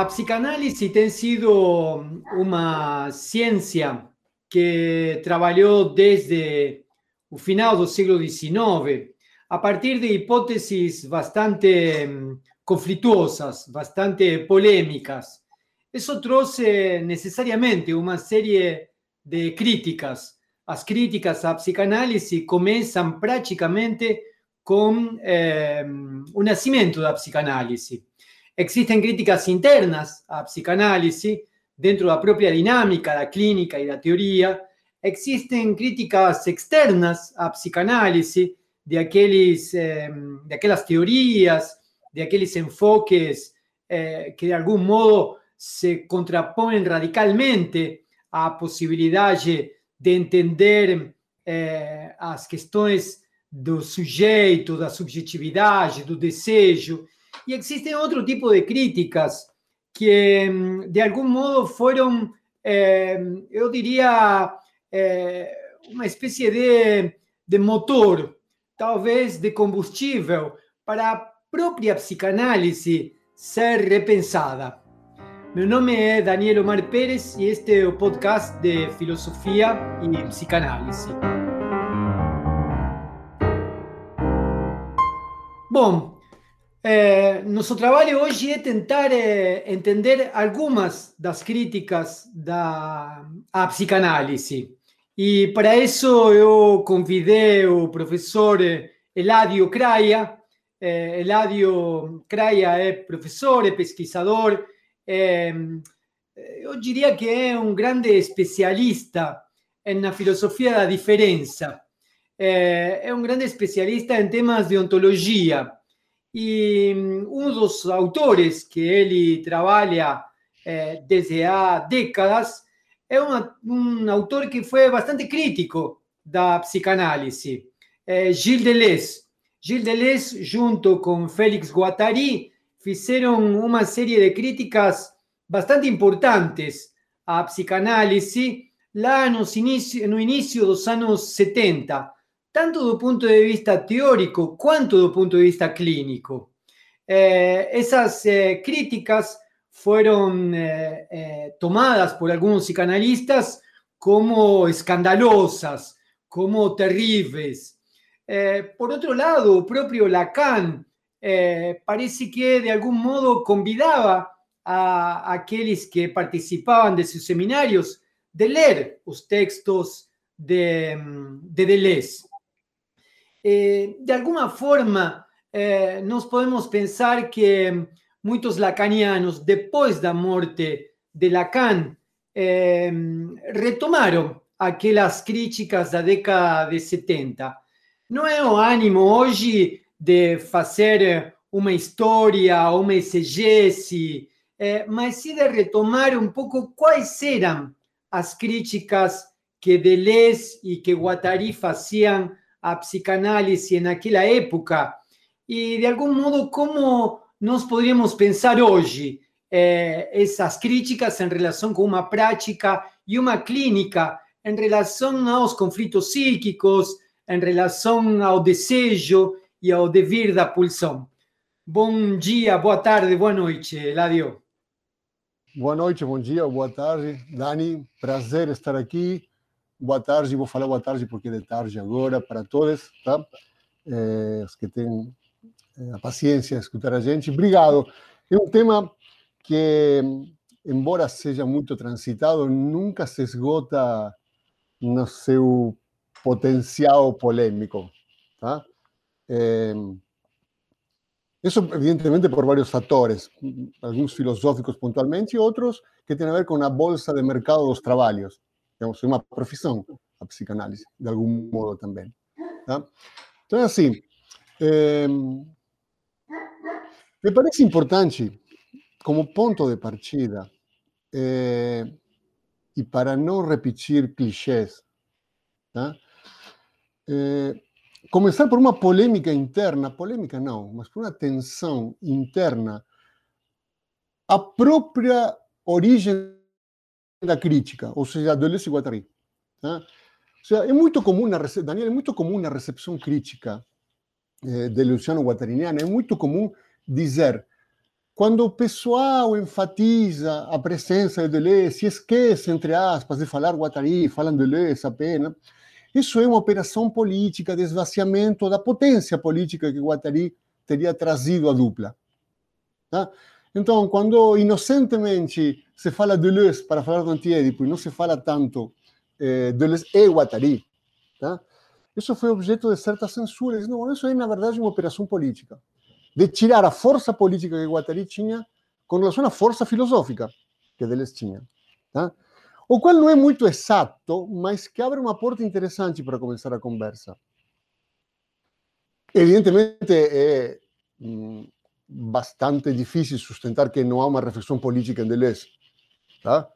A psicanálise tem sido uma ciência que trabalhou desde o final do século XIX, a partir de hipóteses bastante hum, conflituosas, bastante polêmicas. Isso trouxe necessariamente uma série de críticas. As críticas à psicanálise começam praticamente com eh, o nascimento da psicanálise. Existem críticas internas à psicanálise, dentro da própria dinâmica da clínica e da teoria. Existem críticas externas à psicanálise, de, aqueles, eh, de aquelas teorias, de aqueles enfoques eh, que de algum modo se contrapõem radicalmente à possibilidade de entender eh, as questões do sujeito, da subjetividade, do desejo. E existem outro tipo de críticas que, de algum modo, foram, eh, eu diria, eh, uma espécie de, de motor, talvez de combustível, para a própria psicanálise ser repensada. Meu nome é Daniel Omar Pérez e este é o podcast de Filosofia e Psicanálise. Bom, é, nosso trabalho hoje é tentar é, entender algumas das críticas da à psicanálise. E para isso eu convidei o professor Eladio Craia. Eladio Craia é professor, é pesquisador, é, eu diria que é um grande especialista na filosofia da diferença. É um grande especialista em temas de ontologia. E um dos autores que ele trabalha é, desde há décadas é uma, um autor que foi bastante crítico da psicanálise, é Gilles Deleuze. Gilles Deleuze, junto com Félix Guattari, fizeram uma série de críticas bastante importantes à psicanálise lá nos inicio, no início dos anos 70, tanto do ponto de vista teórico quanto do ponto de vista clínico. Eh, essas eh, críticas foram eh, eh, tomadas por alguns psicanalistas como escandalosas, como terríveis. Eh, por outro lado, o próprio Lacan eh, parece que de algum modo convidava a aqueles que participavam de seus seminários de ler os textos de, de Deleuze. Eh, de alguma forma, eh, nós podemos pensar que muitos lacanianos, depois da morte de Lacan, eh, retomaram aquelas críticas da década de 70. Não é o ânimo hoje de fazer uma história, uma exegese, é, mas sim de retomar um pouco quais eram as críticas que Deleuze e que Guattari faziam à psicanálise naquela época e, de algum modo, como nós poderíamos pensar hoje eh, essas críticas em relação com uma prática e uma clínica em relação aos conflitos psíquicos, em relação ao desejo e ao devir da pulsão. Bom dia, boa tarde, boa noite, Eladio. Boa noite, bom dia, boa tarde. Dani, prazer estar aqui. Boa tarde, vou falar boa tarde porque é de tarde agora para todos, tá? É, os que têm a paciência de escutar a gente. Obrigado. É um tema que, embora seja muito transitado, nunca se esgota no seu potencial polêmico, tá? Eh, eso evidentemente por varios factores, algunos filosóficos puntualmente y otros que tienen a ver con la bolsa de mercado de los Digamos, una profesión, la psicanálisis, de algún modo también. Entonces, así, eh, me parece importante, como punto de partida, eh, y para no repetir clichés, eh, começar por uma polêmica interna, polêmica não, mas por uma tensão interna, a própria origem da crítica, ou seja, Deleuze e Guattari. Né? Ou seja, é muito comum, na, Daniel, é muito comum na recepção crítica eh, de Luciano Guattariniana, é muito comum dizer quando o pessoal enfatiza a presença de Deleuze, se esquece, entre aspas, de falar Guattari, falam Deleuze apenas, isso é uma operação política de esvaziamento da potência política que Guattari teria trazido à dupla. Tá? Então, quando inocentemente se fala Deleuze para falar do antiédipo e não se fala tanto eh, Deleuze e Guattari, tá? isso foi objeto de certa censura. Não, isso é, na verdade, uma operação política. De tirar a força política que Guattari tinha com relação à força filosófica que Deleuze tinha. Tá? o qual não é muito exato, mas que abre uma porta interessante para começar a conversa. Evidentemente, é hum, bastante difícil sustentar que não há uma reflexão política em Deleuze, tá?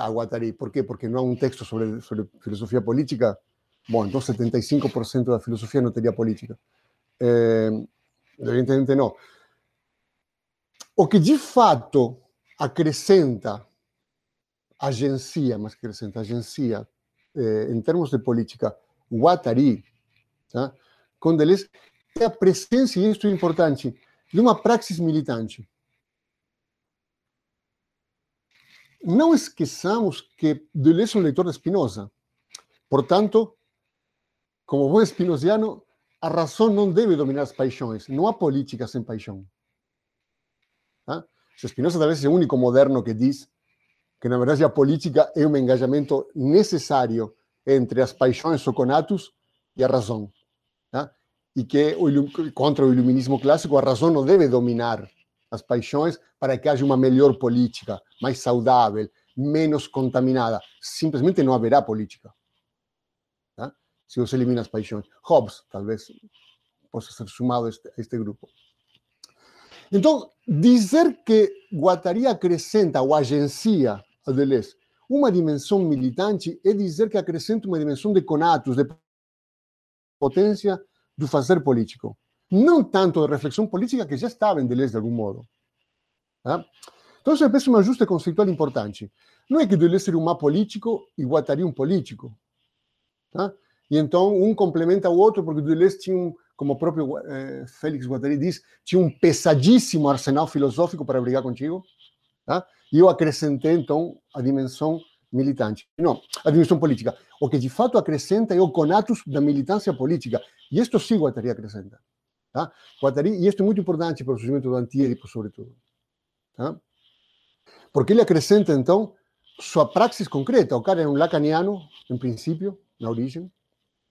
a Guattari. Por quê? Porque não há um texto sobre, sobre filosofia política. Bom, então 75% da filosofia não teria política. É, evidentemente, não. O que de fato acrescenta agencia, que acrescenta, agencia, eh, em termos de política, Guattari, tá? com Deleuze, é a presença, e isto é importante, de uma praxis militante. Não esqueçamos que Deleuze é um leitor de Spinoza. Portanto, como bom espinosiano, a razão não deve dominar as paixões. Não há política sem paixão. Tá? Spinoza talvez é o único moderno que diz que na verdade a política é um engajamento necessário entre as paixões ou conatos e a razão. E que contra o iluminismo clássico, a razão não deve dominar as paixões para que haja uma melhor política, mais saudável, menos contaminada. Simplesmente não haverá política. Tá? Se você elimina as paixões. Hobbes, talvez, possa ser sumado a este, a este grupo. Então, dizer que Guattari acrescenta ou agencia a Deleuze. Uma dimensão militante é dizer que acrescenta uma dimensão de conatos, de potência do fazer político. Não tanto de reflexão política, que já estava em Deleuze de algum modo. Tá? Então, isso me parece um ajuste conceitual importante. Não é que Deleuze seria um má político e Guattari um político. Tá? E então, um complementa o outro, porque Deleuze tinha um, como o próprio eh, Félix Guattari diz, tinha um pesadíssimo arsenal filosófico para brigar contigo. Tá? E eu acrescentei, então, a dimensão militante. Não, a dimensão política. O que de fato acrescenta é o conatus da militância política. E isto sim Guattari acrescenta. Tá? Guattari, e isto é muito importante para o surgimento do antiédipo, sobretudo. Tá? Porque ele acrescenta, então, sua praxis concreta. O cara era um lacaniano, em princípio, na origem.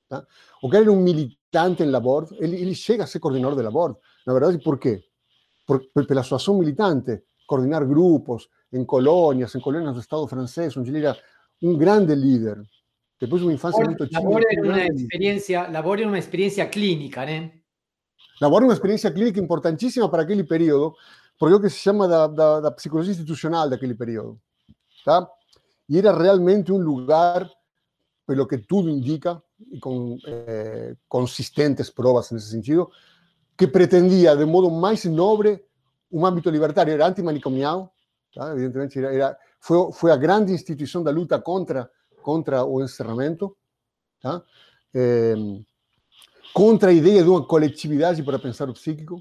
Tá? O cara era um militante em labor. Ele, ele chega a ser coordenador de labor. Na verdade, por quê? Por, pela sua ação militante, coordenar grupos, em colônias, em colônias do Estado francês, onde ele era um grande líder. Depois de uma infância muito tímida. Labor era uma experiência, labor era uma experiência clínica, né? Labor é uma experiência clínica importantíssima para aquele período, porque é o que se chama da, da, da psicologia institucional daquele período. Tá? E era realmente um lugar, pelo que tudo indica, e com eh, consistentes provas nesse sentido, que pretendia, de modo mais nobre, um âmbito libertário. Era antimanicomial, Tá? Evidentemente, era, era, foi, foi a grande instituição da luta contra, contra o encerramento, tá? É, contra a ideia de uma coletividade para pensar o psíquico.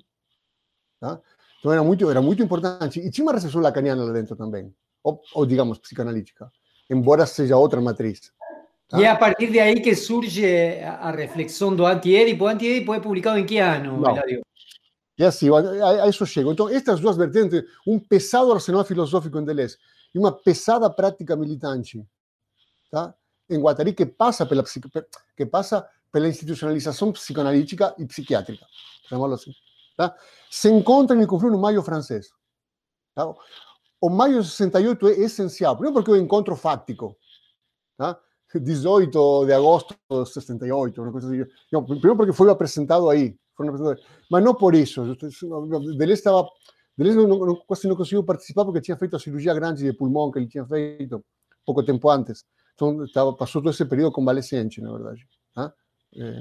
Tá? Então era muito, era muito importante. E tinha uma recepção lacaniana lá dentro também, ou, ou digamos, psicanalítica, embora seja outra matriz. Tá? E é a partir de aí que surge a reflexão do antiédipo. O antiédipo é publicado em que ano, Não. É assim, a, a isso chego. Então, estas duas vertentes, um pesado arsenal filosófico em Deleuze e uma pesada prática militante, tá? em Guattari, que passa pela, que passa pela institucionalização psicanalítica e psiquiátrica, assim, tá? se encontram e confluem no maio francês. Tá? O maio 68 é essencial, primeiro porque é o encontro fáctico, tá? 18 de agosto de 68, uma coisa assim. Não, primeiro porque foi apresentado aí, mas não por isso. Deleuze estava. Deleuze não, não, quase não conseguiu participar porque tinha feito a cirurgia grande de pulmão que ele tinha feito pouco tempo antes. Então estava, passou todo esse período convalescente, na verdade. É,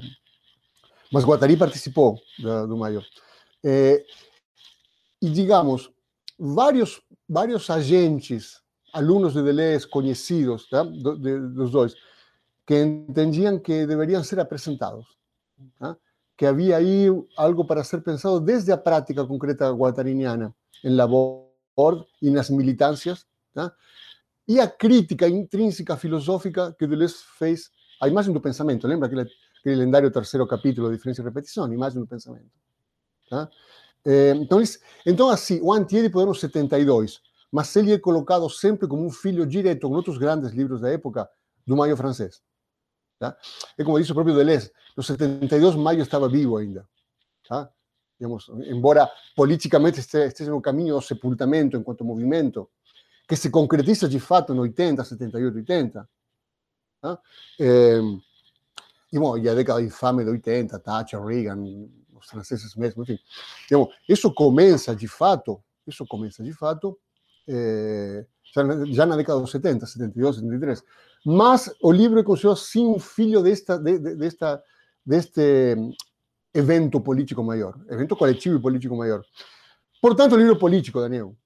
mas Guattari participou da, do maior. É, e digamos, vários, vários agentes, alunos de Deleuze conhecidos, tá? do, de, dos dois, que entendiam que deveriam ser apresentados. Tá? que había ahí algo para ser pensado desde la práctica concreta guatariniana em labor e nas militâncias, tá? e a crítica intrínseca filosófica que Deleuze fez à imagem do pensamento. Lembra aquele, aquele lendário terceiro capítulo, Diferença e Repetição, imagem do pensamento. Tá? Então, então, assim, o Antieri é no 72, mas ele é colocado sempre como um filho direto, com outros grandes livros da época, do Maio francês. Tá? É como disse o próprio Deleuze, no 72 Maio estava vivo ainda. Tá? Digamos, embora politicamente esteja no caminho do sepultamento enquanto movimento, que se concretiza de fato no 80, 78, 80. Tá? É, e, bom, e a década infame de 80, Thatcher, Reagan, os franceses mesmo, enfim. Digamos, isso começa de fato, isso começa de fato é, já, já, na década dos 70, 72, 73. Mas o livro é considerado sim um filho desta, de, de, desta, deste evento político maior, evento coletivo e político maior. Portanto, o livro político, Daniel.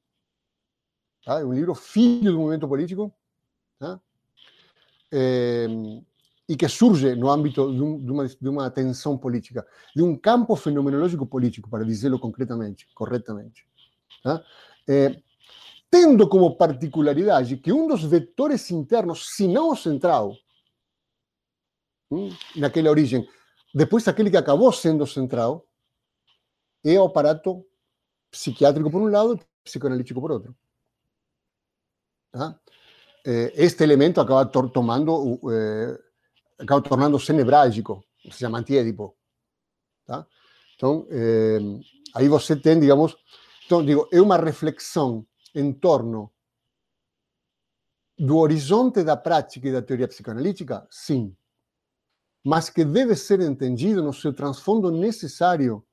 Tá? É um livro filho do movimento político. Tá? É, e que surge no âmbito de, um, de, uma, de, uma, tensão política, de um campo fenomenológico político, para dizê-lo concretamente, corretamente. Tá? É, tendo como particularidade que um dos vetores internos, se não o central, naquela origem, depois aquele que acabou sendo central, é o aparato psiquiátrico por um lado e psicoanalítico por outro. Tá? Este elemento acaba tomando, eh, acaba tornando-se nevrálgico, se chama antiédipo. Tá? Então, eh, aí você tem, digamos, então, digo, é uma reflexão em torno do horizonte da prática e da teoria psicanalítica? Sim. Mas que deve ser entendido no seu transfundo necessário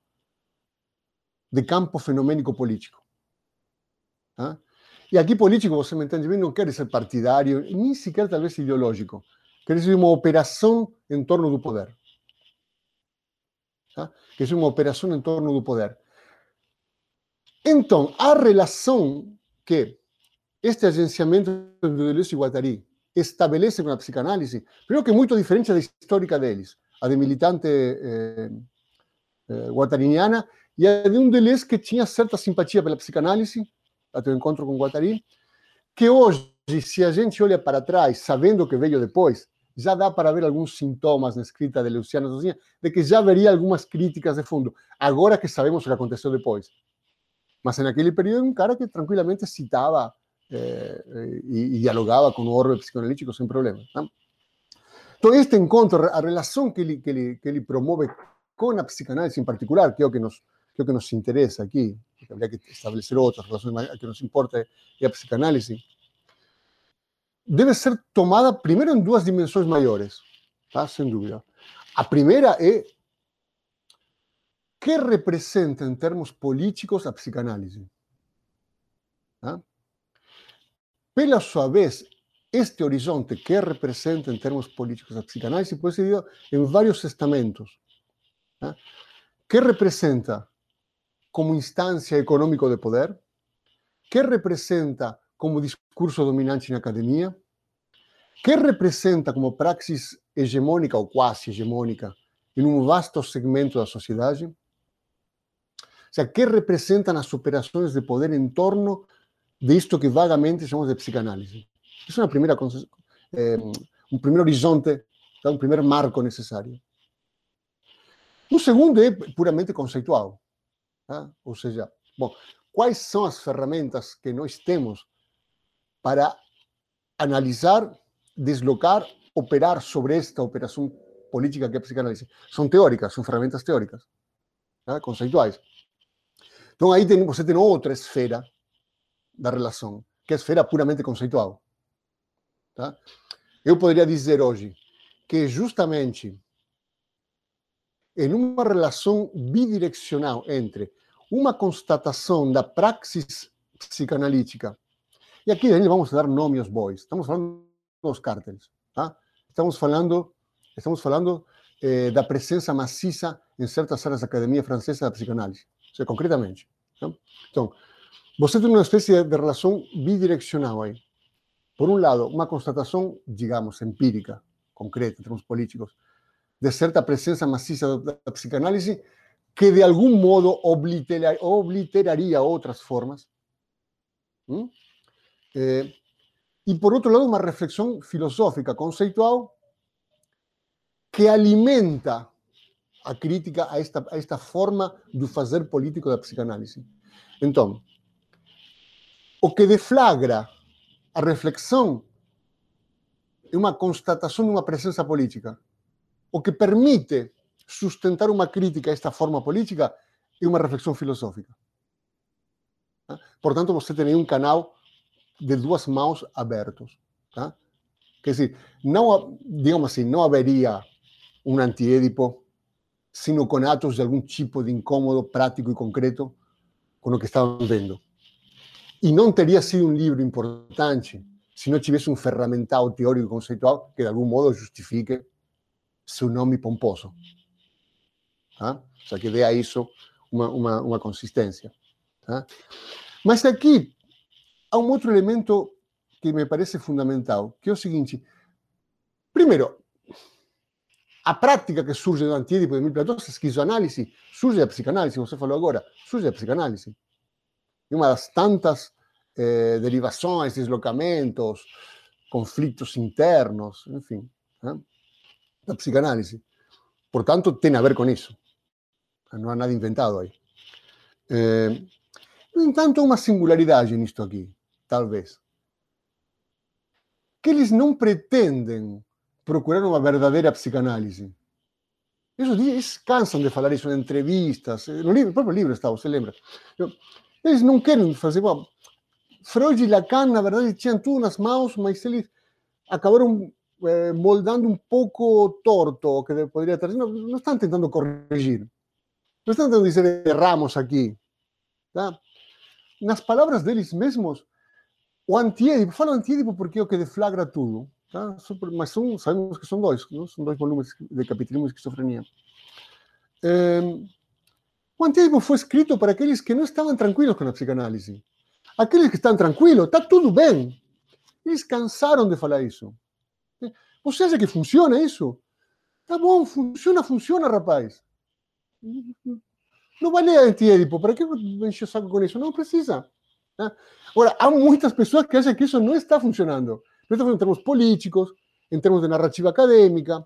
de campo fenomênico político. Tá? E aqui político, você me entende bem, não quer ser partidário, nem sequer talvez ideológico. Quer dizer uma operação em torno do poder. Tá? Quer dizer uma operação em torno do poder. Então, a relação que este agenciamento de Deleuze e Guattari estabelece com a psicanálise, primeiro que é muito diferente da histórica deles, a de militante eh, eh, guattariniana e a de um Deleuze que tinha certa simpatia pela psicanálise, até o encontro com Guattari, que hoje, se a gente olha para trás, sabendo o que veio depois, já dá para ver alguns sintomas na escrita de Luciana Sozinha, de que já haveria algumas críticas de fundo, agora que sabemos o que aconteceu depois. Mas naquele período, um cara que tranquilamente citava eh, e, e, dialogava com o orbe psicoanalítico sem problema. Tá? Este encontro, a relação que ele, que, ele, que ele promove particular, que é o que nos, que é o que nos porque habría que establecer outras relações, mas a que nos importa é a psicanálise, deve ser tomada primeiro em duas dimensões maiores, tá? sem dúvida. A primeira é que representa em termos políticos a psicanálise. Tá? Pela sua vez, este horizonte que representa em termos políticos a psicanálise pode ser dividido em vários estamentos. Tá? Representa como instância econômico de poder? Que representa como discurso dominante na academia? Que representa como praxis hegemônica ou quase hegemônica em um vasto segmento da sociedade? O sea, ¿qué representan las operaciones de poder en torno de esto que vagamente llamamos de psicanálisis? Es una primera, eh, un primer horizonte, un primer marco necesario. Un segundo es puramente conceitual. Tá? Ou seja, bom, quais são as ferramentas que nós temos para analisar, deslocar, operar sobre esta operação política que é a psicanálise? São teóricas, são ferramentas teóricas, tá? conceituais. Então aí tem, você tem outra esfera da relação, que é a esfera puramente conceitual. Tá? Eu poderia dizer hoje que justamente em uma relação bidirecional entre uma constatação da praxis psicanalítica, e aqui vamos dar nome aos bois, estamos falando dos cárteles, tá? estamos falando, estamos falando eh, da presença maciça em certas áreas da academia francesa da psicanálise seja, concretamente. Tá? Então, você tem uma espécie de relação bidirecional aí. Por um lado, uma constatação, digamos, empírica, concreta, em termos políticos, de certa presença maciça da psicanálise que de algum modo obliterar, obliteraria outras formas. ¿Mm? Eh, e, por outro lado, uma reflexão filosófica, conceitual, que alimenta a crítica a esta, a esta forma de fazer político da psicanálise. Então, o que deflagra a reflexão é uma constatação de uma presença política. O que permite sustentar uma crítica a esta forma política é uma reflexão filosófica. Portanto, você tem um canal de duas mãos abertos. Tá? Quer dizer, não, digamos assim, não haveria um antiédipo sino com atos de algum tipo de incômodo prático e concreto com o que estavam vendo. E não teria sido um livro importante se não tivesse um ferramental teórico conceitual que de algum modo justifique seu nome pomposo. Tá? Ou seja, que dê a isso uma? Mas aqui há um outro elemento que me parece fundamental, que é o seguinte. Primeiro, a prática que surge do antídipo de Mil Platós, a esquizoanálise, surge da psicanálise, você falou agora, surge da psicanálise. E uma das tantas eh, derivações, deslocamentos, conflitos internos, enfim, né? da psicanálise. Portanto, tem a ver com isso. Não há nada inventado aí. Eh, no entanto, há uma singularidade nisto aqui, talvez. Que eles não pretendem procurar uma verdadeira psicanálise. Eles, eles cansam de falar isso em entrevistas, no, livro, no próprio livro está, você lembra? Eles não querem fazer. Bom, Freud e Lacan, na verdade, tinham tudo nas mãos, mas eles acabaram eh, moldando um pouco torto que poderia ter. Não, não estão tentando corrigir. Não estão tentando dizer erramos aqui. Tá? Nas palavras deles mesmos, o antiédipo, falo antiédipo porque é o que deflagra tudo. Tá? Mas são, sabemos que são dois, não? são dois volumes de capitalismo e esquizofrenia. É, o antídoto foi escrito para aqueles que não estavam tranquilos com a psicanálise. Aqueles que estão tranquilos, está tudo bem. Eles cansaram de falar isso. Você acha que funciona isso? Tá bom, funciona, funciona, rapaz. Não vai ler antiédipo, para que encher o saco com isso? Não precisa. Tá? Agora, há muitas pessoas que acham que isso não está funcionando. Esto en términos políticos, en términos de narrativa académica,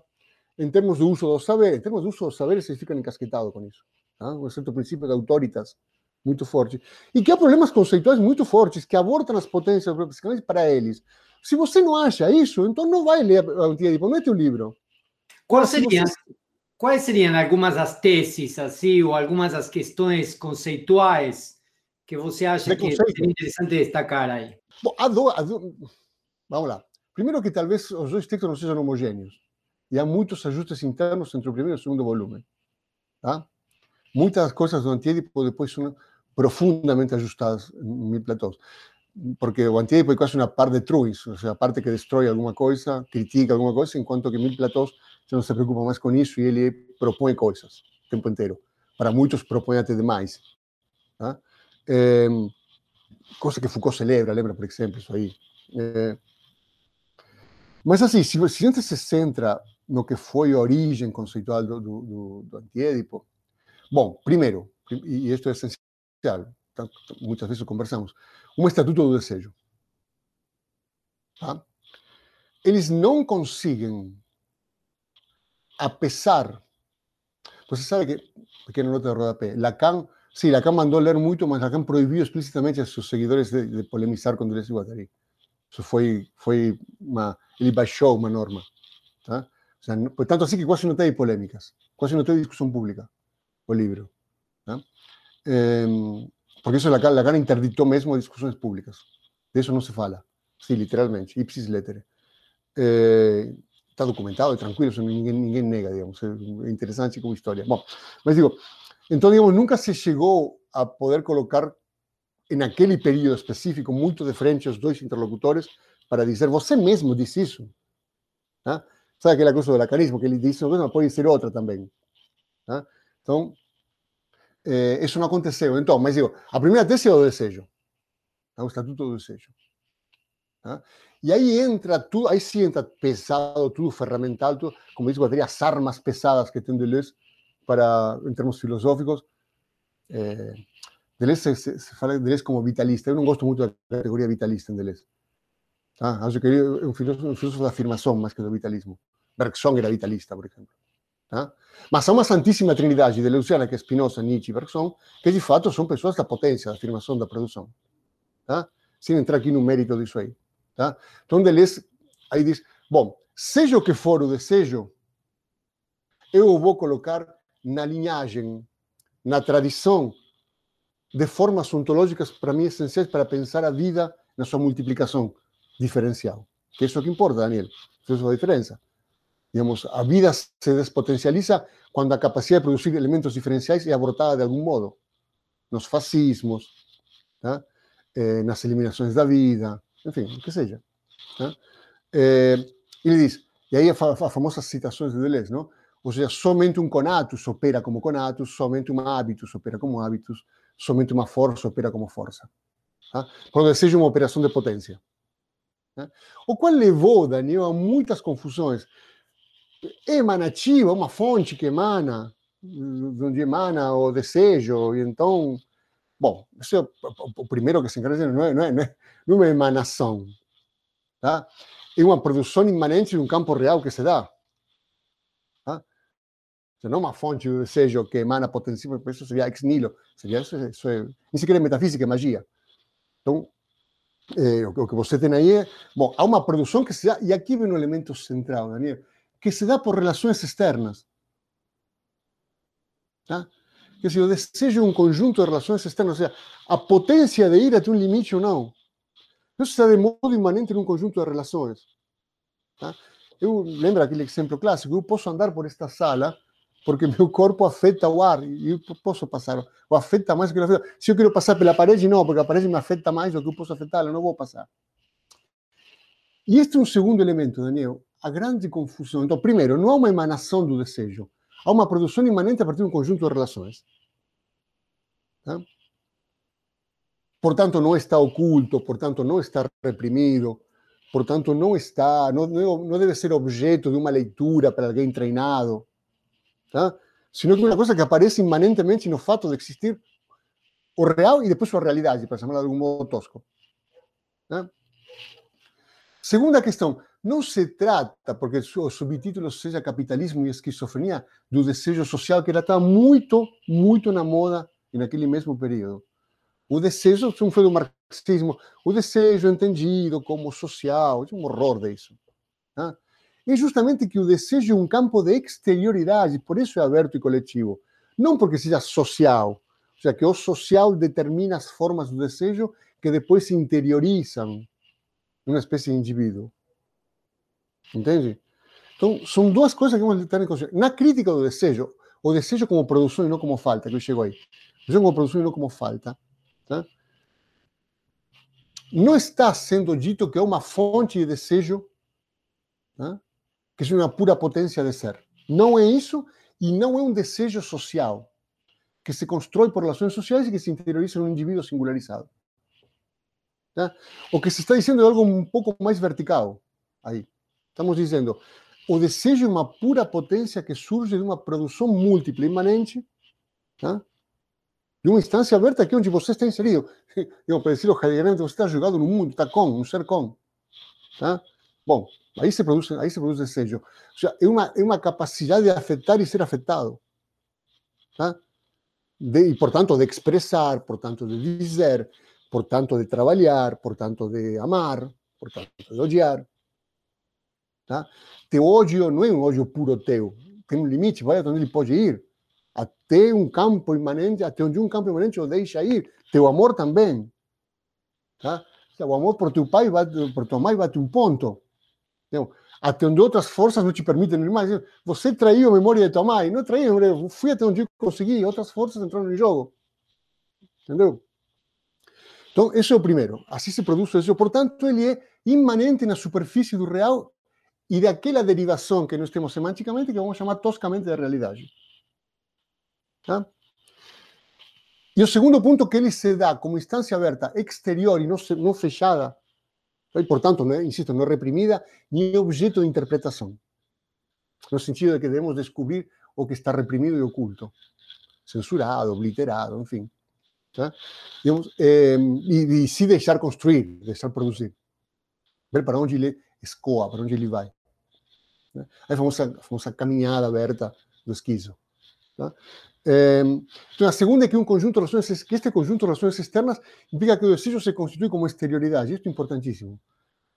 en términos de uso dos saberes. En términos de uso dos saberes se fican encasquetados con eso. ¿ah? Un cierto principio de autoritas muito forte. E que há problemas conceituais muito fortes que abortam as potências psicanálise para eles. Se você não acha isso, então não vai ler a Antiedipo, não é teu livro. Quais seriam, você... quais seriam algumas das teses, assim, ou algumas das questões conceituais que você acha que seria interessante destacar aí? Bom, há, do, há Vamos lá. Primeiro que talvez os dois textos não sejam homogêneos. E há muitos ajustes internos entre o primeiro e o segundo volume. Tá? Muitas coisas do Antiédipo depois são profundamente ajustadas em Mil Platós. Porque o Antiédipo é quase uma parte de Truis, ou seja, a parte que destrói alguma coisa, critica alguma coisa, enquanto que Mil Platós já não se preocupa mais com isso e ele propõe coisas o tempo inteiro. Para muitos propõe até demais. Tá? É, coisa que Foucault celebra, lembra, por exemplo, isso aí. É, mas, assim, se, se a gente se centra no que foi a origem conceitual do, do, do antiédipo, bom, primeiro, e isto é essencial, muitas vezes conversamos, um estatuto do desejo. Tá? Eles não conseguem, apesar. Você sabe que, pequena nota de rodapé, Lacan, sim, Lacan mandou ler muito, mas Lacan proibiu explicitamente a seus seguidores de, polemizar com Deleuze e Guattari. Isso foi, foi uma, ele norma. Tá? O sea, portanto, assim que quase não tem polêmicas, quase não tem discussão pública o livro. Tá? É, porque isso Lacan, Lacan interditou mesmo discussões públicas. De isso não se fala. Sim, literalmente, ipsis lettere. É, está documentado, é tranquilo, ninguém, ninguém nega, digamos. É interessante como história. Bom, mas digo, então, digamos, nunca se chegou a poder colocar em aquele período específico, muito de frente aos dois interlocutores, para dizer, você mesmo disse isso. Tá? Sabe aquela coisa do lacanismo, que ele disse uma coisa, mas pode ser outra também. Tá? Então, eh, isso não aconteceu. Então, mas digo, a primeira tese é o desejo. Tá? O Estatuto do Desejo. Tá? E aí entra tudo, aí sim entra pesado, tudo ferramental, tudo, como diz as armas pesadas que tem Deleuze para, em termos filosóficos, é, Deleuze se, se, fala de Deleuze como vitalista. Eu não gosto muito da categoria vitalista em Deleuze. Tá? Acho que ele é um filósofo, um filósofo da afirmação mais que do vitalismo. Bergson era vitalista, por exemplo. Tá? Mas há uma santíssima trindade deleuziana, que é Spinoza, Nietzsche e Bergson, que de fato são pessoas da potência, da afirmação, da produção. Tá? Sem entrar aqui no mérito disso aí. Tá? Então Deleuze aí diz, bom, seja o que for o desejo, eu vou colocar na linhagem, na tradição de formas ontológicas para mim essenciais para pensar a vida na sua multiplicação diferencial. Que é isso que importa, Daniel. Isso é a diferença. Digamos, a vida se despotencializa quando a capacidade de produzir elementos diferenciais é abortada de algum modo. Nos fascismos, tá? eh, nas eliminações da vida, enfim, o que seja. Tá? Eh, ele diz, e aí a, a famosa citações de Deleuze, não? Ou seja, somente um conatus opera como conatus, somente um hábitus opera como hábitus, somente uma força opera como força. Tá? Quando seja uma operação de potência. Tá? O qual levou, Daniel, a muitas confusões. Emanativo é uma fonte que emana, de onde emana o desejo, e então. Bom, isso é o primeiro que se encarrega, não é, não é, não é uma emanação. Tá? É uma produção imanente de um campo real que se dá não uma fonte do desejo que emana potência, isso seria ex nihilo, seria isso, isso é, nem sequer é metafísica, é magia. Então, é, o que você tem aí é, bom, há uma produção que se dá, e aqui vem um elemento central, Daniel, que se dá por relações externas. Tá? Que se o desejo é um conjunto de relações externas, ou seja, a potência de ir até um limite ou não, isso se dá de modo imanente um conjunto de relações. Tá? Eu lembro aquele exemplo clássico, eu posso andar por esta sala porque meu corpo afeta o ar e eu posso passar, ou afeta mais do que ele afeta. Se eu quero passar pela parede, não, porque a parede me afeta mais do que eu posso afetar, eu não vou passar. E este é um segundo elemento, Daniel, a grande confusão. Então, primeiro, não há uma emanação do desejo, há uma produção imanente a partir de um conjunto de relações. Tá? Portanto, não está oculto, portanto, não está reprimido, portanto, não está, não, não deve ser objeto de uma leitura para alguém treinado tá? sino que é uma coisa que aparece imanentemente no fato de existir o real e depois a realidade, para chamar de algum modo tosco. Tá? Segunda questão, não se trata, porque o subtítulo seja capitalismo e esquizofrenia, do desejo social que ela está muito, muito na moda naquele mesmo período. O desejo, se foi do marxismo, o desejo entendido como social, é um horror disso. Tá? É justamente que o desejo é um campo de exterioridade, por isso é aberto e coletivo. Não porque seja social, ou seja, que o social determina as formas do desejo que depois se interiorizam numa espécie de indivíduo. Entende? Então, são duas coisas que vamos ter em consideração. Na crítica do desejo, o desejo como produção e não como falta, que eu chego aí. O desejo como produção e não como falta. Tá? Não está sendo dito que é uma fonte de desejo tá? Que é uma pura potência de ser. Não é isso e não é um desejo social que se constrói por relações sociais e que se interioriza um indivíduo singularizado. Tá? O que se está dizendo é algo um pouco mais vertical. Aí. Estamos dizendo, o desejo é uma pura potência que surge de uma produção múltipla, imanente, tá? de uma instância aberta aqui onde você está inserido. Eu, para dizer heideggerianamente, você está jogado no mundo, está com, um ser com. Tá? Bom, Aí se produz, aí se produz desejo. Ou seja, é uma, é uma capacidade de afetar e ser afetado. Tá? De, e, portanto, de expressar, portanto, de dizer, portanto, de trabalhar, portanto, de amar, portanto, de odiar. Tá? Teu ódio não é um ódio puro teu. Tem um limite, vai até onde ele pode ir. Até um campo imanente, até onde um campo imanente o deixa ir. Teu amor também. Tá? O amor por teu pai, por tua mãe, bate um ponto. Entendeu? Onde outras forças não te permitem ir mais. Você traiu a memória de tua mãe. Não traí, eu fui até onde eu consegui. Outras forças entraram no jogo. Entendeu? Então, esse é o primeiro. Assim se produz isso. Portanto, ele é imanente na superfície do real e daquela derivação que nós temos semanticamente, que vamos chamar toscamente de realidade. Tá? E o segundo ponto que ele se dá como instância aberta, exterior e não fechada, e, portanto, é, insisto, não é reprimida nem objeto de interpretação. No sentido de que devemos descobrir ou que está reprimido e oculto, censurado, obliterado, enfim. Tá? Digamos, é, e, e, se deixar construir, deixar produzir. Ver para onde ele escoa, para onde ele vai. Né? A famosa, a famosa caminhada aberta do esquizo. Tá? Então, a segunda é que um conjunto de relações, que este conjunto de relações externas implica que o desejo se constitui como exterioridade. Isto é importantíssimo.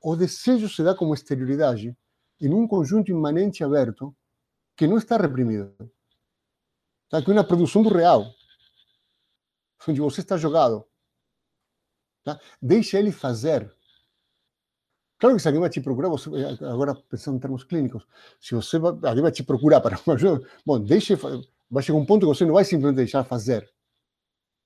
O desejo se dá como exterioridade em um conjunto imanente aberto que não está reprimido. Tá? Que é uma produção do real onde você está jogado. Tá? Deixa ele fazer. Claro que se alguém vai te procurar, você, agora pensando em termos clínicos, se você alguém vai te procurar para uma ajuda, bom, deixe, vai chegar um ponto que você não vai simplesmente deixar fazer.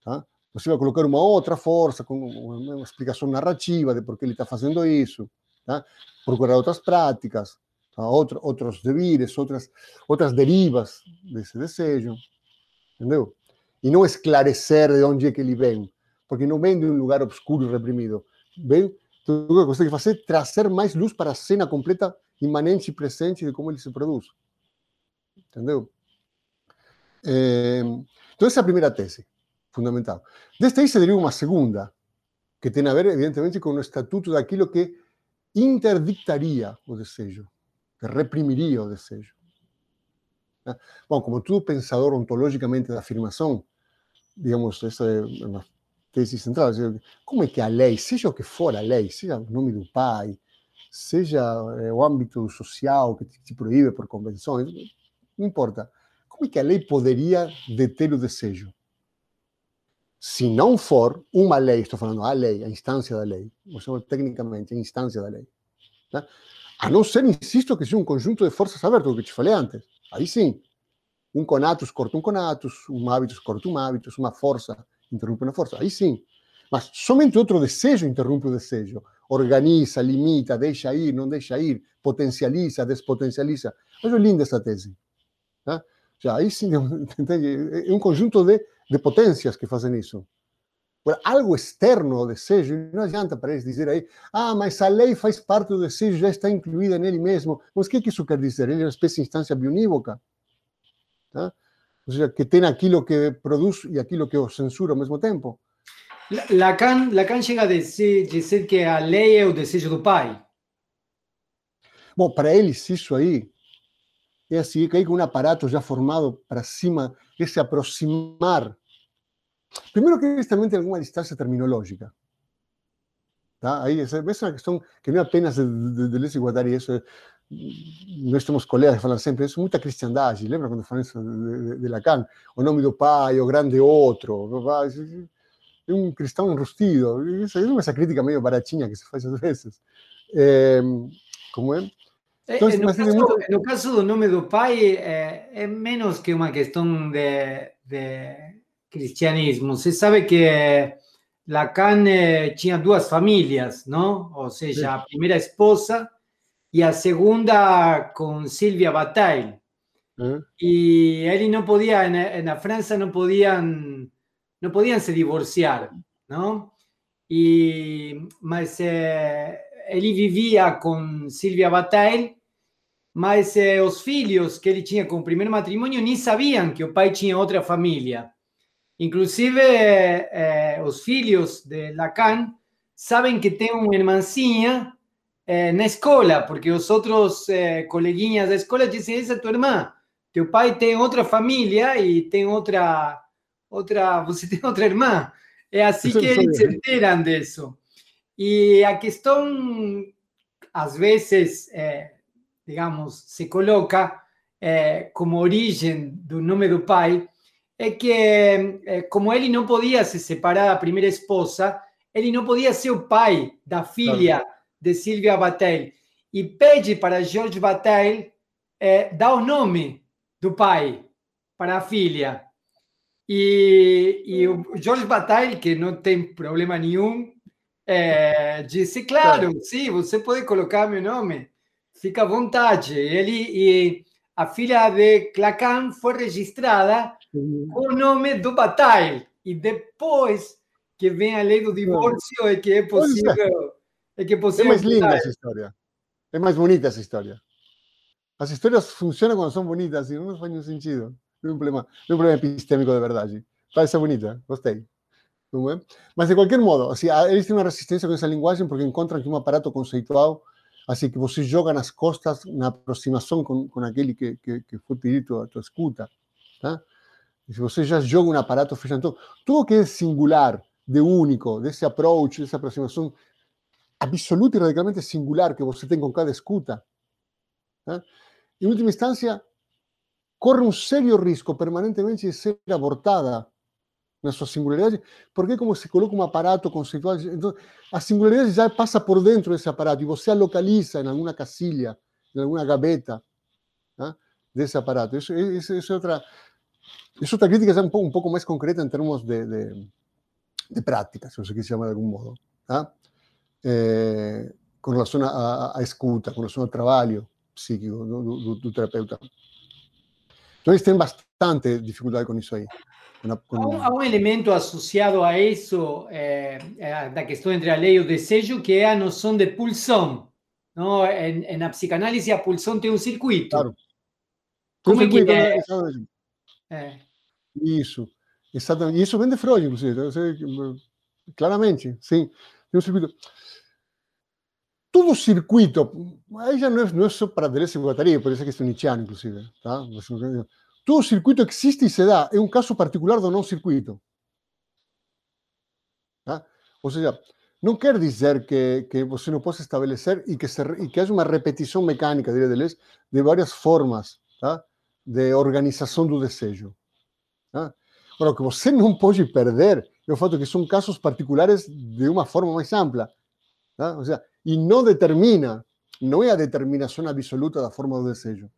Tá? Você vai colocar uma outra força, com uma explicação narrativa de por que ele está fazendo isso. Tá? Procurar outras práticas, tá? Outro, outros devires, outras, outras derivas desse desejo. Entendeu? e não esclarecer de onde é que ele vem, porque não vem de um lugar obscuro e reprimido. Vem, tudo que você que fazer trazer mais luz para a cena completa, imanente e presente de como ele se produz. Entendeu? É, então, essa é a primeira tese, fundamental. Desta aí se deriva uma segunda, que tem a ver, evidentemente, com o estatuto daquilo que interdictaria o desejo, que reprimiria o desejo. Bom, como todo pensador ontologicamente da afirmação, digamos, essa é uma tese central. Como é que a lei, seja o que for a lei, seja o nome do pai, seja eh, o âmbito social que te proíbe por convenções, não importa. Como é que a lei poderia deter o desejo? Se não for uma lei, estou falando a lei, a instância da lei, ou tecnicamente a instância da lei, tá? a não ser, insisto, que seja um conjunto de forças abertas, o que te falei antes. Aí sim, um conatus corta um conatus, um hábitos corta um hábitos, uma força interrompe uma força. Aí sim. Mas somente outro desejo interrompe o desejo. Organiza, limita, deixa ir, não deixa ir, potencializa, despotencializa. Acho linda essa tese. Tá? Já, aí sim, entende? É um conjunto de, de potências que fazem isso. Agora, algo externo ao desejo, não adianta para eles dizer aí, ah, mas a lei faz parte do desejo, já está incluída nele mesmo. Mas o que, que isso quer dizer? Ele é uma espécie de instância bionívoca? Tá? Ou seja, que tem aquilo que produz e aquilo que o censura ao mesmo tempo. Lacan, Lacan chega a dizer, dizer que a lei é o desejo do pai. Bom, para eles isso aí é assim, que aí com um aparato já formado para cima, é se aproximar. Primeiro que eles também têm alguma distância terminológica. Tá? Aí essa, essa é uma que não é apenas de, de, de Lese Guattari, isso é, temos colegas que falam sempre isso, muita cristiandade. Lembra quando falam de, de, de Lacan? O nome do pai, o grande outro. É um cristão enrustido. Isso é essa crítica meio baratinha que se faz às vezes. É, como é? Então, no, caso, muito... no, caso, do nome do pai, é, é menos que uma questão de, de cristianismo. Você sabe que Lacan eh, tinha duas famílias, não? Ou seja, a primeira esposa y a segunda con Silvia Bataille. ¿Eh? Y él no podía, en, la Francia no podían, no podían se divorciar, ¿no? Y mas, eh, él vivía con Silvia Bataille, mas eh, los hijos que él tenía con primer matrimonio ni sabían que el pai tenía otra familia. Inclusive, los hijos de Lacan saben que tiene una hermancilla eh, na escola, porque os outros eh, coleguinhas da escola dizem, essa é tua irmã, teu pai tem outra família e tem outra, outra, você tem outra irmã. É assim que eles se enteram disso. E a questão, às vezes, é, digamos, se coloca é, como origem do nome do pai, é que, é, como ele não podia se separar da primeira esposa, ele não podia ser o pai da filha de Silvia Bataille e pede para George Bataille é, dar o nome do pai para a filha. E, e o George Bataille, que não tem problema nenhum, é, disse: Claro, sim, você pode colocar meu nome, fica à vontade. Ele e a filha de Clacan foi registrada com o nome do Bataille. E depois que vem a lei do divórcio, é que é possível É que é possível. É mais linda essa história. É mais bonita essa história. As histórias funcionam quando são bonitas, e não faz nenhum sentido. Não é um problema, não é um problema epistêmico de verdade. Parece bonita, gostei. Mas, de qualquer modo, assim, eles têm uma resistência com essa linguagem porque encontram que um aparato conceitual assim que você joga nas costas na aproximação com, com aquele que, que, que foi pedido a tua escuta. Tá? E se você já joga um aparato fechado, então, tudo que é singular, de único, desse approach, dessa aproximação absoluta e radicalmente singular que você tem com cada escuta, tá? em última instância, corre um sério risco permanentemente de ser abortada na sua singularidade, porque como se coloca um aparato conceitual, então a singularidade já passa por dentro desse aparato e você a localiza em alguma casilha, em alguma gaveta né, desse aparato. Isso, isso, isso, é outra, isso outra crítica já um pouco, um pouco mais concreta em termos de, de, de prática, se você quiser chamar de algum modo, tá? é, com relação à escuta, com relação ao trabalho psíquico do, do, do terapeuta. Então eles têm bastante dificuldade com isso aí. Una, con... Há, um, elemento associado a isso, é, é, da questão entre a lei e o desejo, que é a noção de pulsão. Não? Em, na psicanálise, a pulsão tem um circuito. Claro. Como é que é? é? Isso, exatamente. Isso vem de Freud, inclusive. Claramente, sim. Tem um circuito. Todo circuito, não é, não é só para Deleuze e Guattari, por isso é que é Nietzscheano, inclusive. Tá? Todo circuito existe e se dá. É um caso particular do não circuito. Tá? Ou seja, não quer dizer que, que você não possa estabelecer e que, se, e que haja uma repetição mecânica, diria Deleuze, de várias formas tá? de organização do desejo. Tá? Agora, o que você não pode perder é o fato que são casos particulares de uma forma mais ampla. Tá? Ou seja, e não determina, não é a determinação absoluta da forma do desejo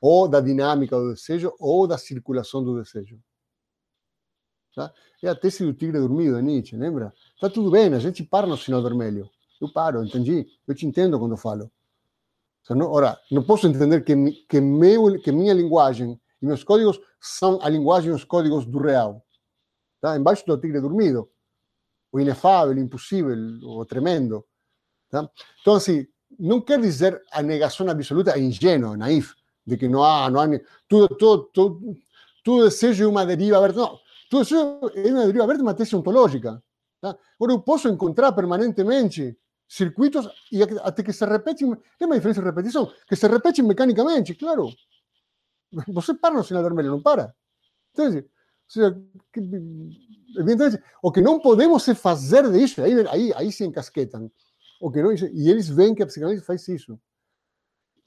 ou da dinâmica do desejo, ou da circulação do desejo. Tá? É a tese do tigre dormido de Nietzsche, lembra? Está tudo bem, a gente para no sinal vermelho. Eu paro, entendi? Eu te entendo quando falo. Não, ora, não posso entender que, que, meu, que minha linguagem e meus códigos são a linguagem e os códigos do real. Tá? Embaixo do tigre dormido. O inefável, o impossível, o tremendo. Tá? Então, assim, não quer dizer a negação absoluta, é ingênuo, naif de que não há, não há tudo, tudo, tudo, tudo desejo uma deriva aberta. Não, tudo desejo uma deriva aberta, uma tese ontológica. Tá? Agora, eu posso encontrar permanentemente circuitos e até que se repetem, é uma diferença de repetição, que se repetem mecanicamente, claro. Você para no sinal vermelho, não para. Entende? Ou seja, que, evidentemente, o que não podemos é fazer disso, aí, aí, aí se encasquetam. O que não, e eles veem que a psicanálise faz isso.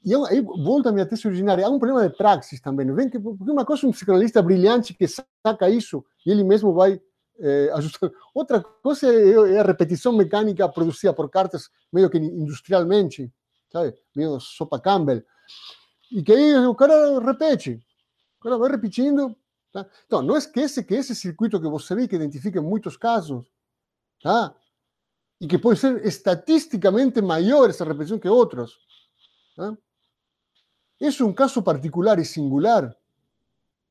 E aí volta a minha tese originária. Há um problema de praxis também. Vem que, porque uma coisa é um psicanalista brilhante que saca isso e ele mesmo vai é, ajustando. Outra coisa é, é, a repetição mecânica produzida por cartas meio que industrialmente, sabe? Meio sopa Campbell. E que aí o cara repete. O cara vai repetindo. Tá? Então, não esquece que esse circuito que você vê, que identifica em muitos casos, tá? e que pode ser estatisticamente maior essa repetição que outros, tá? Es un caso particular y singular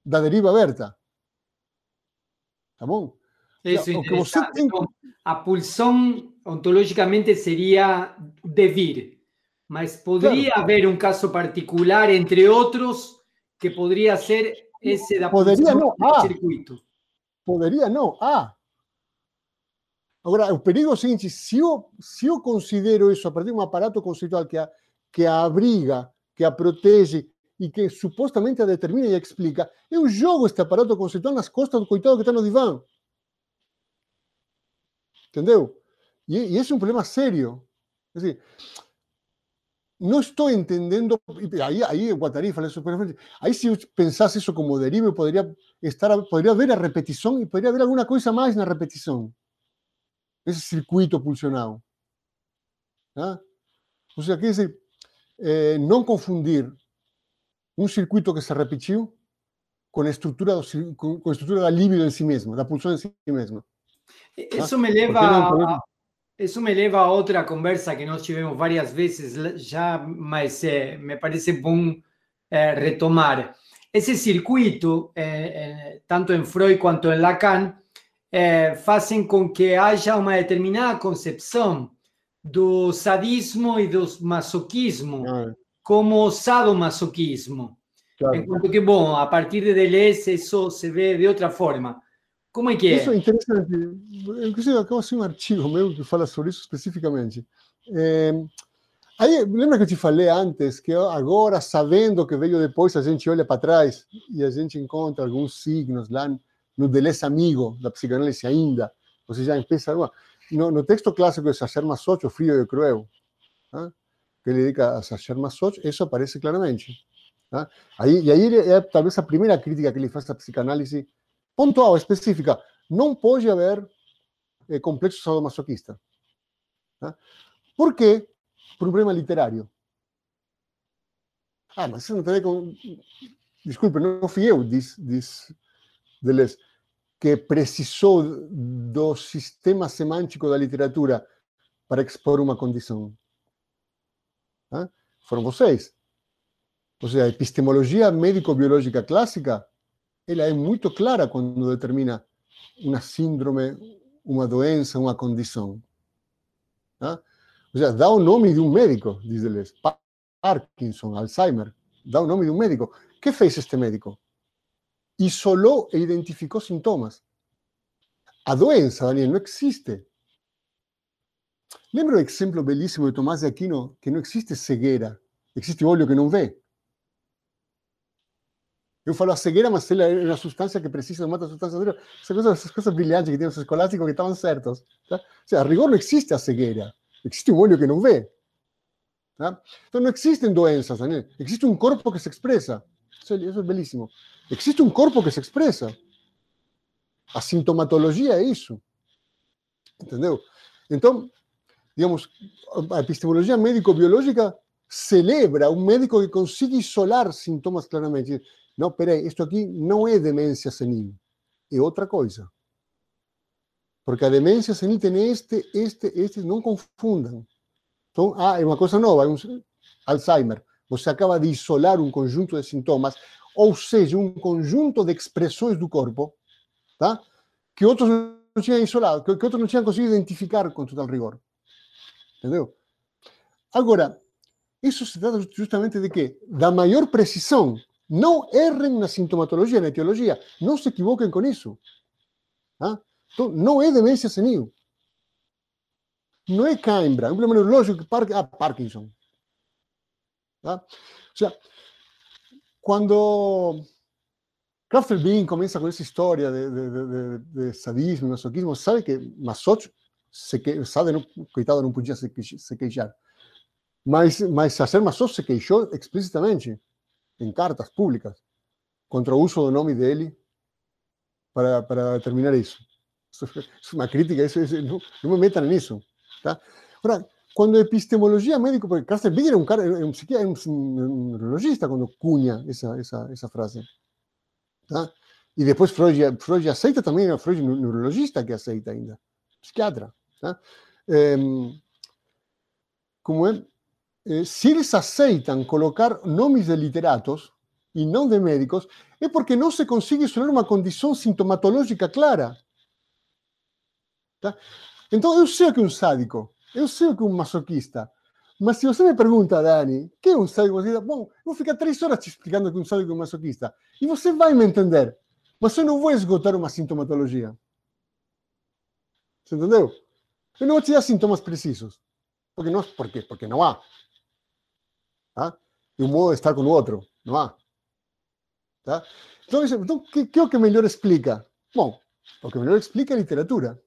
da deriva aberta. Tá bom? Isso o que você tem... Então, a pulsão ontologicamente seria devir, mas poderia claro. haver um caso particular, entre outros, que poderia ser esse da poderia não, ah, circuito. Poderia não, ah. Agora, o perigo é o seguinte, se eu, se eu considero isso a partir de um aparato conceitual que, a, que abriga que a protege e que supostamente a determina e a explica, eu jogo este aparato conceitual nas costas do coitado que está no divã. Entendeu? E, e esse é um problema sério. Assim, não estou entendendo. Aí, aí o Guattari fala isso. Aí, se eu pensasse isso como deriva, eu poderia, estar, poderia ver a repetição e poderia haver alguma coisa mais na repetição. Esse circuito pulsional. Tá? Ou seja, quer dizer, eh, não confundir um circuito que se repetiu com a estrutura, do, com a estrutura da libido em si mesmo, da pulsão em si mesmo. Isso me leva a, isso me leva a outra conversa que nós tivemos várias vezes já, mas é, me parece bom é, retomar. Esse circuito, é, tanto em Freud quanto em Lacan, fazem com que haja uma determinada concepção do sadismo e do masoquismo, ah. como sadomasoquismo. Claro. Enquanto que, bom, a partir de Deleuze isso se vê de outra forma. Como é que é? Isso é interessante. Inclusive, acabo de um artigo meu que fala sobre isso especificamente. É, aí, lembra que eu te falei antes que agora, sabendo que veio depois, a gente olha para trás e a gente encontra alguns signos lá no Deleuze amigo da psicanálise ainda. Você já empieza... No, no texto clássico de Sacher Masoch, O Frio e o Cruel, ¿ah? que ele dedica a Sacher Masoch, isso aparece claramente. ¿ah? Aí, e aí é talvez a primeira crítica que ele faz à psicanálise pontual, específica. Não pode haver eh, complexo sadomasoquista. Tá? Por quê? Por um problema literário. Ah, mas você não tem com... Desculpe, não fui eu, diz, diz Deleuze, que precisou do sistema semântico da literatura para expor uma condição. Foram vocês. Ou seja, a epistemologia médico-biológica clássica ela é muito clara quando determina uma síndrome, uma doença, uma condição. Ou seja, dá o nome de um médico, diz eles. Parkinson, Alzheimer, dá o nome de um médico. O que fez este médico? Isolou e identificou sintomas. A doença, Daniel, não existe. Lembra o exemplo belíssimo de Tomás de Aquino, que não existe cegueira, existe olho que não vê? Eu falo a cegueira, mas ela é uma substância que precisa de uma outra substância. Essas coisas, essas coisas brilhantes que tem os escolásticos que estavam certos. Tá? Ou seja, a rigor não existe a cegueira. Existe um olho que não vê. Tá? Então não existem doenças, existe um corpo que se expressa. Isso é belíssimo. Existe um corpo que se expressa. A sintomatologia é isso. Entendeu? Então, digamos, a epistemologia médico-biológica celebra um médico que consiga isolar sintomas claramente. Não, peraí, isto aqui não é demência senil, é outra coisa. Porque a demência senil tem este, este, este, não confundam. Então, ah, é uma coisa nova, é um Alzheimer. Você acaba de isolar um conjunto de sintomas, ou seja, um conjunto de expressões do corpo, tá? que outros não tinham isolado, que, que outros não tinham conseguido identificar com total rigor. Entendeu? Agora, isso se trata justamente de quê? Da maior precisão não errem na sintomatologia, na etiologia. Não se equivoquem com isso. Ah? Então, não é demência senil. Não é cãibra. É um problema neurológico. Ah, Parkinson. Tá? Ou seja, quando Crafter Bean começa com essa história de, de, de, de sadismo e masoquismo, sabe que Masoch, se que, sabe, não, coitado, não podia se, se queixar. Mas, mas Sacer Masoch se queixou explicitamente em cartas públicas contra o uso do nome dele para, para determinar isso. Isso é uma crítica, isso, isso, não, não, me metam nisso. Tá? Agora, quando epistemologia médica, porque Carsten Bigger é um cara, é um, é um, neurologista quando cunha essa, essa, essa frase. Tá? E depois Freud, Freud aceita também, é Freud neurologista que aceita ainda, psiquiatra. Tá? É, como é? eh, se eles aceitam colocar nomes de literatos e não de médicos, é porque não se consegue isolar uma condição sintomatológica clara. Tá? Então, eu sei que é um sádico, eu sei que é um masoquista, mas se você me pergunta, Dani, o que é um sádico masoquista? Bom, eu vou ficar três horas te explicando que é um sádico e um masoquista, e você vai me entender, mas eu não vou esgotar uma sintomatologia. Você entendeu? Eu não vou te dar sintomas precisos. Porque não, por quê? Porque não há. Tá? E um modo de estar com o outro, não há. Tá? Então, então o que, que é o que melhor explica? Bom, o que melhor explica é a literatura.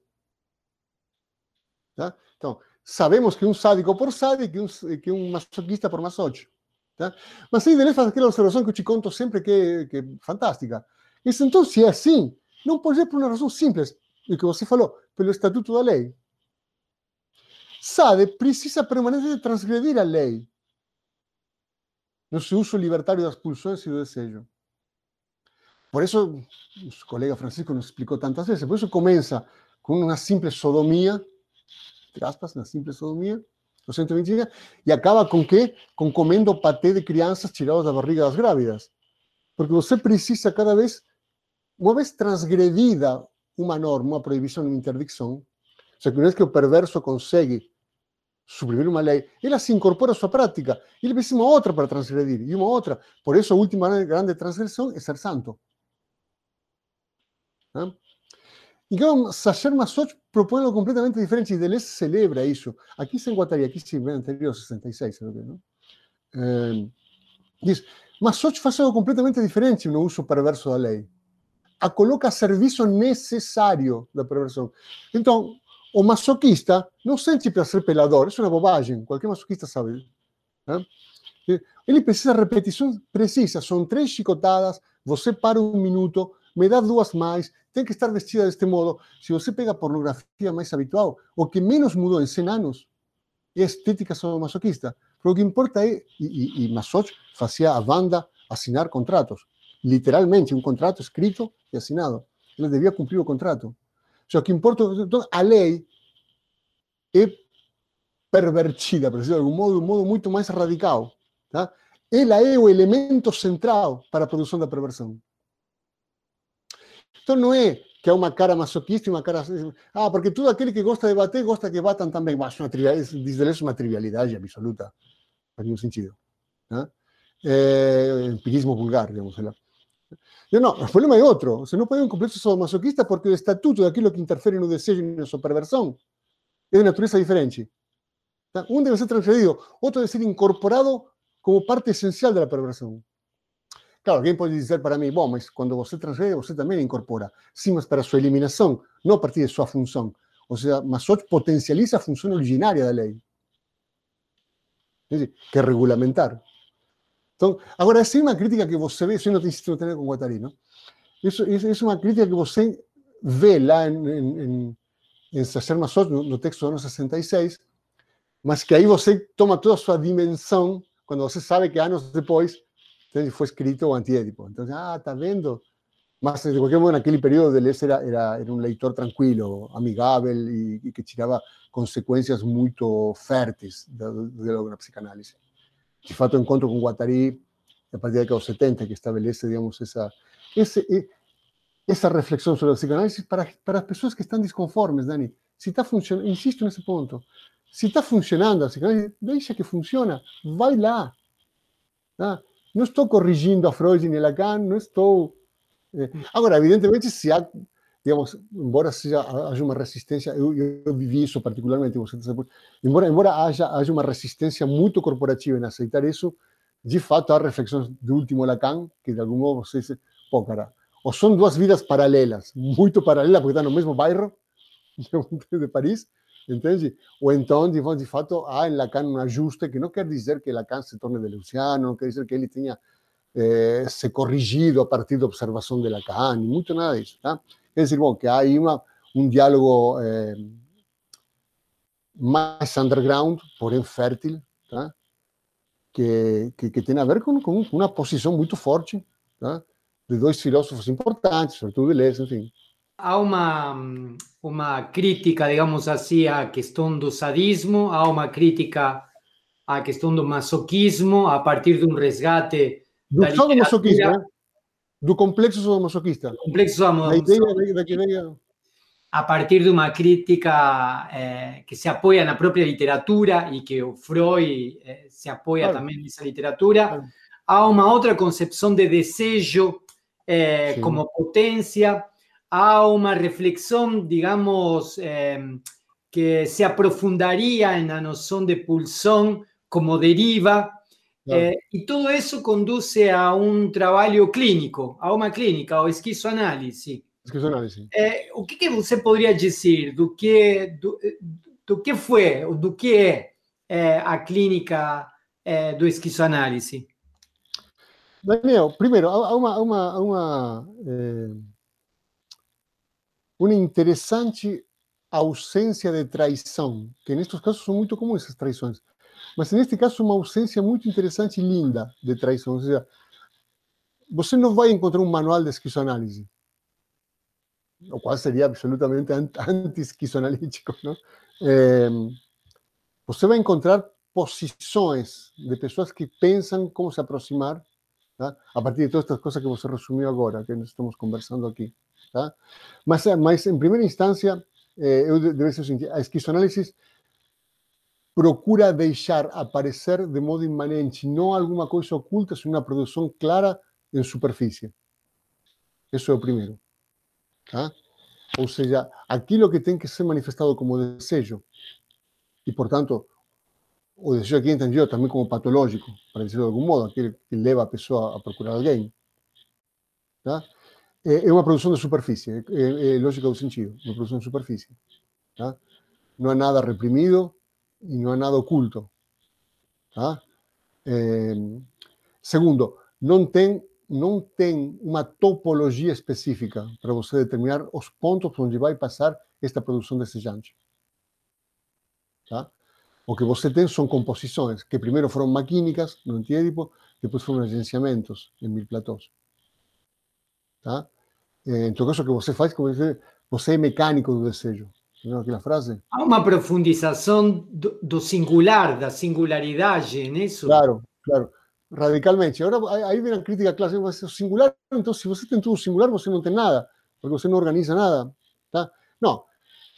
Tá? Então, sabemos que um sádico por sádico que um, que um masoquista por masoquista. Tá? Mas aí Deleuze faz aquela observação que eu conto sempre que, é, que é fantástica. Isso, então, se é assim, não pode ser por uma razão simples, o que você falou, pelo estatuto da lei. Sade precisa permanentemente transgredir a lei no seu uso libertário das pulsões e do desejo. Por isso, o colega Francisco nos explicou tantas vezes, por isso começa com uma simples sodomia, entre aspas, uma simples no 120 dias, e acaba com quê? Com comendo paté de crianças tiradas da barriga das grávidas. Porque você precisa cada vez, uma vez transgredida uma norma, uma proibição, uma interdição, ou seja, uma vez que o perverso consegue suprimir uma lei, ela se incorpora à sua prática. Ele precisa uma outra para transgredir, e uma outra. Por isso, a última grande transgressão é ser santo. ¿Ah? Então, Sacher Masoch propõe algo completamente diferente e Deleuze celebra isso. Aqui se enquadraria, aqui se vê anterior 66, sabe, não? É, diz, Masoch faz algo completamente diferente no uso perverso da lei. A coloca a serviço necessário da perversão. Então, o masoquista não sente para ser pelador, isso é uma bobagem, qualquer masoquista sabe. Né? Ele precisa de repetição precisa, são três chicotadas, você para um minuto, me dá duas mais, tem que estar vestida deste modo. Se você pega a mais habitual, o que menos mudou em 100 anos é a estética masoquista. Porque o que importa é, e, e, e a banda assinar contratos, literalmente, um contrato escrito e assinado. Ele devia cumprir o contrato. O que importa, então, a lei é pervertida, por decirlo de algum modo, de um modo muito mais radical. Tá? Ela é o elemento central para a produção da perversão. Então não é que é uma cara masoquista e uma cara. Ah, porque todo aquele que gosta de bater gosta que batam também. Mas uma trivialidade, diz uma trivialidade absoluta. Não faz nenhum sentido. Né? É, empirismo vulgar, digamos. Lá. Eu, não, o problema é outro. Você não pode um complexo masoquista porque o estatuto daquilo que interfere no desejo e na sua perversão é de natureza diferente. Tá? Um deve ser transferido, outro deve ser incorporado como parte essencial da perversão. Claro, alguém pode dizer para mim, bom, mas quando você transfere, você também incorpora. Sim, mas para sua eliminação, não a partir de sua função. Ou seja, Masoch potencializa a função originária da lei, que é regulamentar. Então, agora, essa é uma crítica que você vê, isso não tem sentido ter com Guattari, não? Isso, isso, isso, é uma crítica que você vê lá em, em, em Sacer Masoch, no, no texto do ano 66, mas que aí você toma toda a sua dimensão quando você sabe que anos depois foi escrito o antiédipo. Então, ah, está vendo? Mas, de qualquer modo, naquele período, Deleuze era, era, era um leitor tranquilo, amigável e, e que tirava consequências muito férteis do diálogo na psicanálise. De fato, eu encontro com Guattari a partir da década de 70, que estabelece, digamos, essa, esse, essa reflexão sobre a psicanálise para, para as pessoas que estão desconformes, Dani. Se está funcionando, insisto nesse ponto, se está funcionando a psicanálise, deixa que funciona, vai lá. Tá? Não estou corrigindo a Freud nem Lacan, não estou. Eh, agora, evidentemente, se há, digamos, embora seja, haja uma resistência, eu, eu vivi isso particularmente, você embora, embora haja, haja uma resistência muito corporativa em aceitar isso, de fato há reflexões do último Lacan, que de algum modo você diz, pô, cara, ou são duas vidas paralelas, muito paralelas, porque estão no mesmo bairro de Paris, entende? Ou então, de, fato, há em Lacan um ajuste que não quer dizer que Lacan se torne deleuziano, não quer dizer que ele tenha eh, se corrigido a partir da observação de Lacan, muito nada disso, tá? Quer dizer, bom, que há aí uma, um diálogo eh, mais underground, porém fértil, tá? Que, que, que, tem a ver com, com uma posição muito forte tá? de dois filósofos importantes, sobretudo Deleuze, enfim. Há uma, uma crítica, digamos assim, à questão do sadismo, há uma crítica à questão do masoquismo, a partir de um resgate do da sadomasoquismo, né? do complexo sadomasoquista. Do complexo sadomasoquista. A partir de uma crítica eh, que se apoia na própria literatura e que o Freud eh, se apoia claro. também nessa literatura, claro. há uma outra concepção de desejo eh, como potência, a una reflexión, digamos, em, que se aprofundaría en la noción de pulsión como deriva, eh, y todo eso conduce a un trabajo clínico, a una clínica, o esquizoanálisis. Esquizoanálisis. Eh, o que, que você poderia dizer do que, do, do que foi, do que é eh, a clínica eh, do esquizoanálise? Daniel, primeiro, há uma, uma, uma eh, uma interessante ausência de traição, que nestes casos são muito comuns essas traições. Mas neste caso, uma ausência muito interessante e linda de traição. Ou seja, você não vai encontrar um manual de esquizoanálise, o qual seria absolutamente anti-esquizoanalítico. É, você vai encontrar posições de pessoas que pensam como se aproximar tá? a partir de todas estas coisas que você resumiu agora, que nós estamos conversando aqui. Tá? Mas, mas, em primeira instância, eh, eu devo dizer o seguinte: a esquizoanálise procura deixar aparecer de modo imanente, não alguma coisa oculta, sino uma produção clara em superfície. Isso é o primeiro. Tá? Ou seja, aquilo que tem que ser manifestado como desejo. E, portanto, o desejo aqui entendido também como patológico, para dizer de algum modo, aquele que leva a pessoa a procurar alguém. Tá? É uma produção de superfície, é, é lógica do sentido, uma produção de superfície. Tá? Não há nada reprimido e não há nada oculto. Tá? É, segundo, não tem não tem uma topologia específica para você determinar os pontos onde vai passar esta produção desejante. Tá? O que você tem são composições que primeiro foram maquínicas no antiédipo, depois foram agenciamentos em mil platós. Tá? Em todo caso, que você faz, você, você é mecânico do desejo. Não aquela frase? Há uma profundização do, do singular, da singularidade nisso? Claro, claro radicalmente. Agora, aí vem a crítica clássica, você singular, então se você tem tudo singular, você não tem nada, porque você não organiza nada. Tá? Não,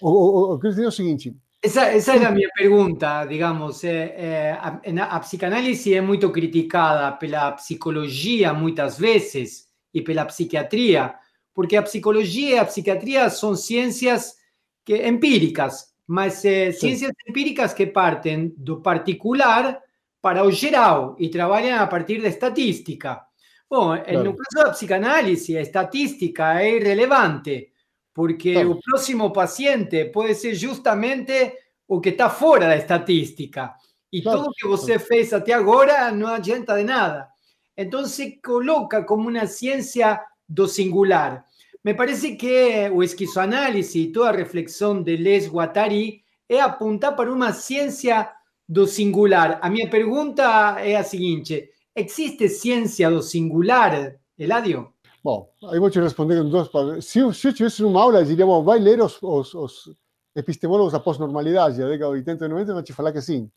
o, o, o que eu digo é o seguinte... Essa era a minha pergunta, digamos. É, é, a, a, psicanálise é muito criticada pela psicologia, muitas vezes, e pela psiquiatria, porque a psicologia e a psiquiatria são ciências que, empíricas, mas ciências empíricas que partem do particular para o geral e trabalham a partir da estatística. Bom, claro. no caso da psicanálise, a estatística é irrelevante, porque claro. o próximo paciente pode ser justamente o que está fora da estatística. E claro. tudo que você fez até agora não adianta de nada. Então se coloca como uma ciência do singular. Me parece que o esquizoanálise e toda reflexão de Les Guattari é apontar para uma ciência do singular. A minha pergunta é a seguinte: existe ciência do singular, Eladio? Bom, aí vou te responder com duas palavras. Se, se eu tivesse uma aula, bom, vai ler os, os, os epistemólogos da pós-normalidade, da década de 80 e 90, vão te falar que sim.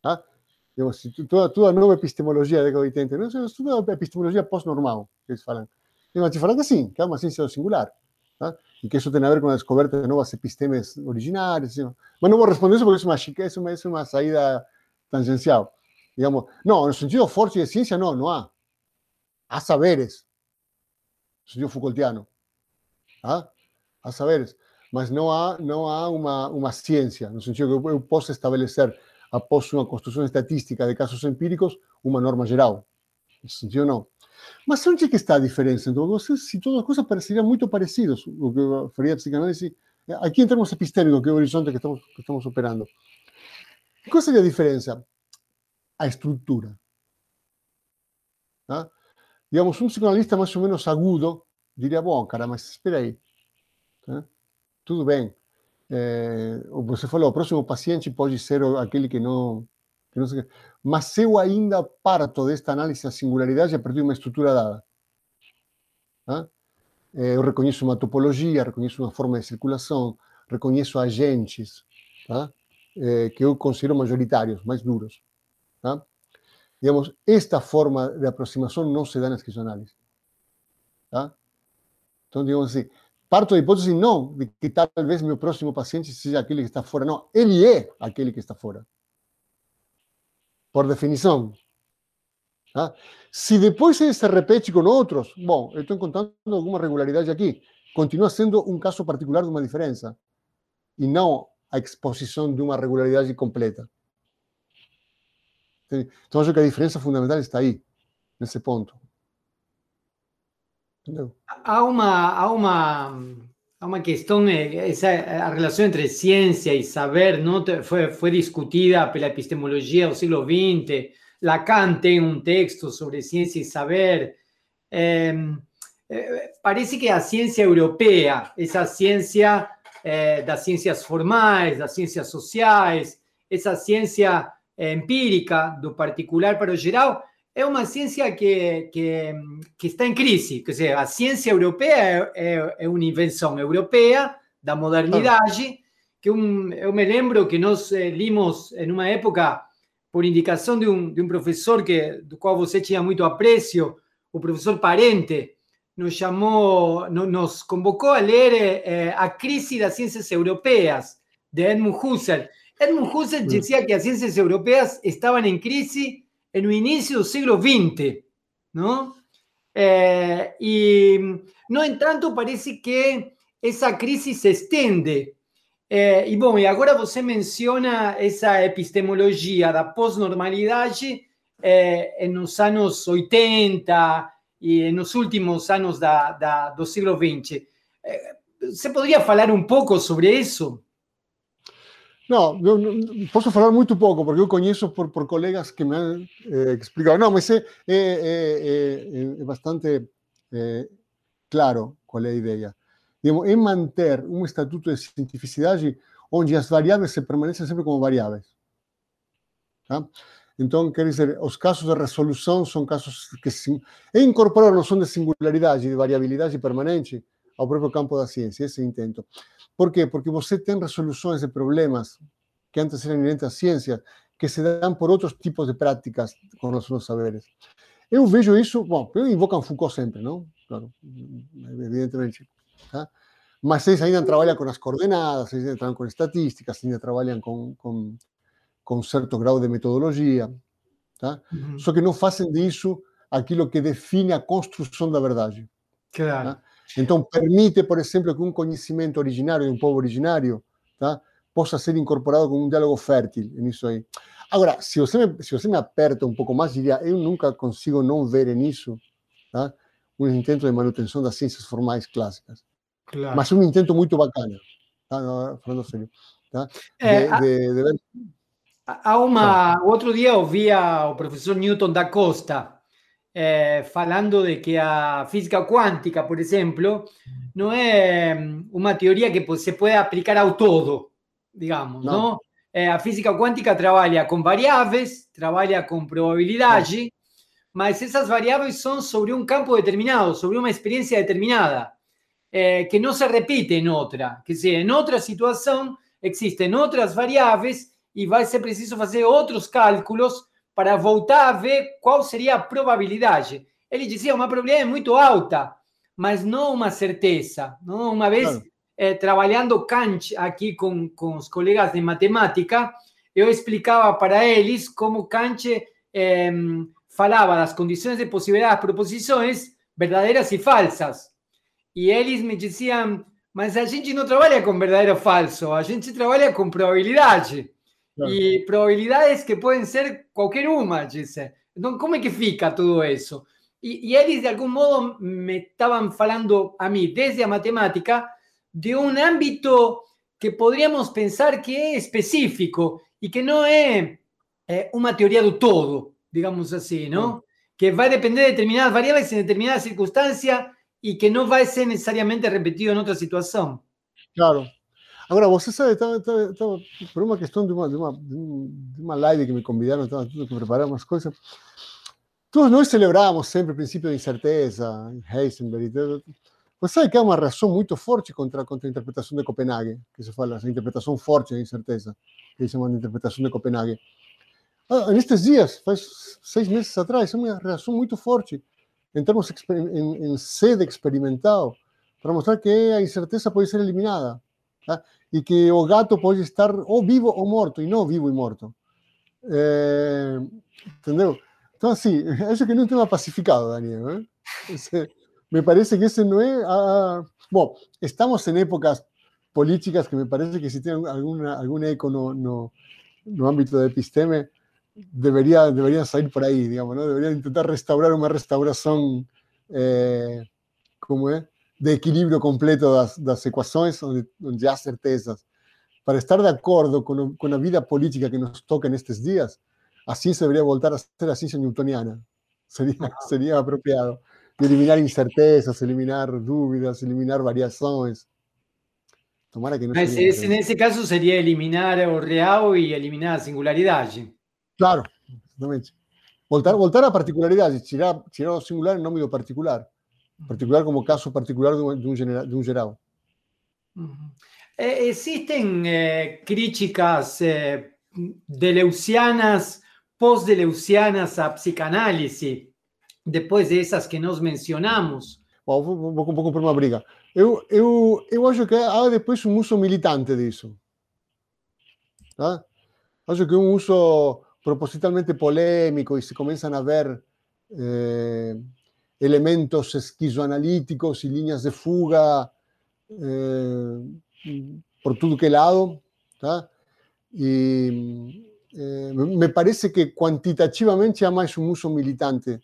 Tá? Digamos, toda, toda a nova epistemologia da década de 80 e 90, toda a epistemologia pós-normal, que eles falam. E vão te falar que sim, que é uma ciência do singular. Tá? E que isso tem a ver com a descoberta de novas epistemes originárias. Assim. Mas não vou responder isso porque é uma, é uma, é uma saída tangencial. Digamos, não, no sentido forte de ciência, não, não há. Há saberes. No sentido Foucaultiano. ¿ah? Há saberes. Mas não há, não há uma, uma ciência, no sentido que eu posso estabelecer, após uma construção estatística de casos empíricos, uma norma geral. Nesse sentido, não. Mas onde é que está a diferença? Então, se todas as coisas pareceriam muito parecidas, o que faria a psicanálise, aqui em termos epistêmicos, que é o horizonte que estamos, que estamos operando. Qual seria a diferença? A estrutura. Tá? Digamos, um psicanalista mais ou menos agudo diria, bom, cara, mas espera aí. Tá? Tudo bem. É, você falou, o próximo paciente pode ser aquele que não que não sei Mas eu ainda parto desta análise da singularidade a partir de uma estrutura dada. Tá? Eu reconheço uma topologia, reconheço uma forma de circulação, reconheço agentes tá? que eu considero majoritários, mais duros. Tá? Digamos, esta forma de aproximação não se dá na esquizoanálise. Tá? Então, digamos assim, parto da hipótese não de que talvez meu próximo paciente seja aquele que está fora. Não, ele é aquele que está fora por definição. Tá? Se depois ele se repete com outros, bom, eu estou encontrando alguma regularidade aqui. Continua sendo um caso particular de uma diferença e não a exposição de uma regularidade completa. Então, acho que a diferença fundamental está aí, nesse ponto. Entendeu? Há uma, há uma uma questão, essa, a relação entre ciência e saber não foi, foi discutida pela epistemologia do século XX. Lacan tem um texto sobre ciência e saber. É, é, parece que a ciência europeia, essa ciência é, das ciências formais, das ciências sociais, essa ciência empírica do particular para o geral, é uma ciência que, que, que, está em crise. Quer dizer, a ciência europeia é, é, é uma invenção europeia da modernidade, que um, eu me lembro que nós eh, limos em uma época, por indicação de um, de um professor que, do qual você tinha muito apreço, o professor Parente, nos chamou, no, nos convocou a ler eh, A Crise das Ciências Europeias, de Edmund Husserl. Edmund Husserl decía que las ciencias europeas estaban en crisis en el inicio del siglo XX, ¿no? Eh, y no en tanto parece que esa crisis se extiende. Eh, y bueno, y ahora usted menciona esa epistemología da pós-normalidade eh, en los años 80 y en los últimos años da, da, do siglo XX. Eh, ¿Se podría hablar un poco sobre eso? Não, posso falar muito pouco, porque eu conheço por, por colegas que me han eh, explicado. Não, mas é, é, é, é bastante eh, claro qual é a ideia. Digamos, é manter um estatuto de cientificidade onde as variáveis se permanecem sempre como variáveis. Tá? Então, quer dizer, os casos de resolução são casos que é incorporar a noção de singularidade, de variabilidade permanente ao próprio campo da ciência, esse intento. Por quê? Porque você tem resoluções de problemas que antes eram inerentes à ciência, que se dão por outros tipos de práticas com os nossos saberes. Eu vejo isso, bom, eu invoco Foucault sempre, não? Claro, evidentemente. Tá? Mas eles ainda trabalham com as coordenadas, eles ainda trabalham com estatísticas, ainda trabalham com, com, com certo grau de metodologia. Tá? Uhum. Só que não fazem disso aquilo que define a construção da verdade. Claro. Tá? Então, permite, por exemplo, que um conhecimento originário de um povo originário tá, possa ser incorporado com um diálogo fértil nisso aí. Agora, se você, me, se você me aperta um pouco mais, diria, eu nunca consigo não ver nisso tá, um intento de manutenção das ciências formais clássicas. Claro. Mas um intento muito bacana, tá, falando sério. Tá, é, de, de. Há uma... Outro dia ouvia o professor Newton da Costa, eh, falando de que a física cuántica, por ejemplo, no es mm, una teoría que pues, se puede aplicar a todo, digamos, ¿no? Eh, a física cuántica trabaja con variables, trabaja con probabilidades, mas esas variables son sobre un campo determinado, sobre una experiencia determinada, eh, que no se repite en otra, que si en otra situación existen otras variables y va a ser preciso hacer otros cálculos para voltar a ver qual seria a probabilidade. Ele dizia uma probabilidade muito alta, mas não uma certeza. Não? Uma vez, claro. eh, trabalhando Kant aqui com, com os colegas de matemática, eu explicava para eles como Kant eh, falava das condições de possibilidade das proposições verdadeiras e falsas. E eles me diziam, mas a gente não trabalha com verdadeiro ou falso, a gente trabalha com probabilidade. Y probabilidades que pueden ser cualquier una, dice. Entonces, ¿cómo es que fica todo eso? Y, y ellos de algún modo me estaban hablando a mí desde la matemática de un ámbito que podríamos pensar que es específico y que no es eh, una teoría de todo, digamos así, ¿no? Que va a depender de determinadas variables en determinadas circunstancias y que no va a ser necesariamente repetido en otra situación. Claro, Agora, você sabe, estava, estava, estava, por uma questão de uma, de, uma, de uma live que me convidaram, estava tudo que preparar umas coisas. Todos nós celebramos sempre o princípio de incerteza, Heisenberg. Você sabe que há uma reação muito forte contra, contra a interpretação de Copenhague, que se fala, a interpretação forte da incerteza, que se chama de interpretação de Copenhague. Ah, nestes dias, faz seis meses atrás, é uma reação muito forte, em termos em, em sede experimental, para mostrar que a incerteza pode ser eliminada. Tá? e que o gato pode estar ou vivo ou morto, e não vivo e morto. É, entendeu? Então, assim, acho que não tem uma pacificado, Daniel. Né? Esse, me parece que esse não é. A... Bom, estamos em épocas políticas que me parece que se tem alguma, algum eco no, no, no âmbito da episteme, deveria, deveria sair por aí, digamos, não? deveria tentar restaurar uma restauração, é, como é? De equilíbrio completo das, das equações, onde, onde há certezas. Para estar de acordo com, com a vida política que nos toca nestes dias, a ciência deveria voltar a ser a ciência newtoniana. Seria, seria apropriado. eliminar incertezas, eliminar dúvidas, eliminar variações. Tomara que não Mas esse, nesse caso seria eliminar o real e eliminar a singularidade. Claro, exatamente. Voltar, voltar à particularidade, tirar, tirar o singular em nome do particular particular como caso particular de un, general, de un geral. Eh, ¿Existen eh, críticas eh, deleucianas, post-deleucianas a psicanálisis, después de esas que nos mencionamos? Bom, vou, vou, vou comprar uma briga. Eu, eu, eu acho que há depois um uso militante disso. Tá? Acho que um uso propositalmente polêmico e se começam a ver elementos esquizoanalíticos e linhas de fuga eh, por tudo que lado, tá? E eh, me parece que quantitativamente há mais um uso militante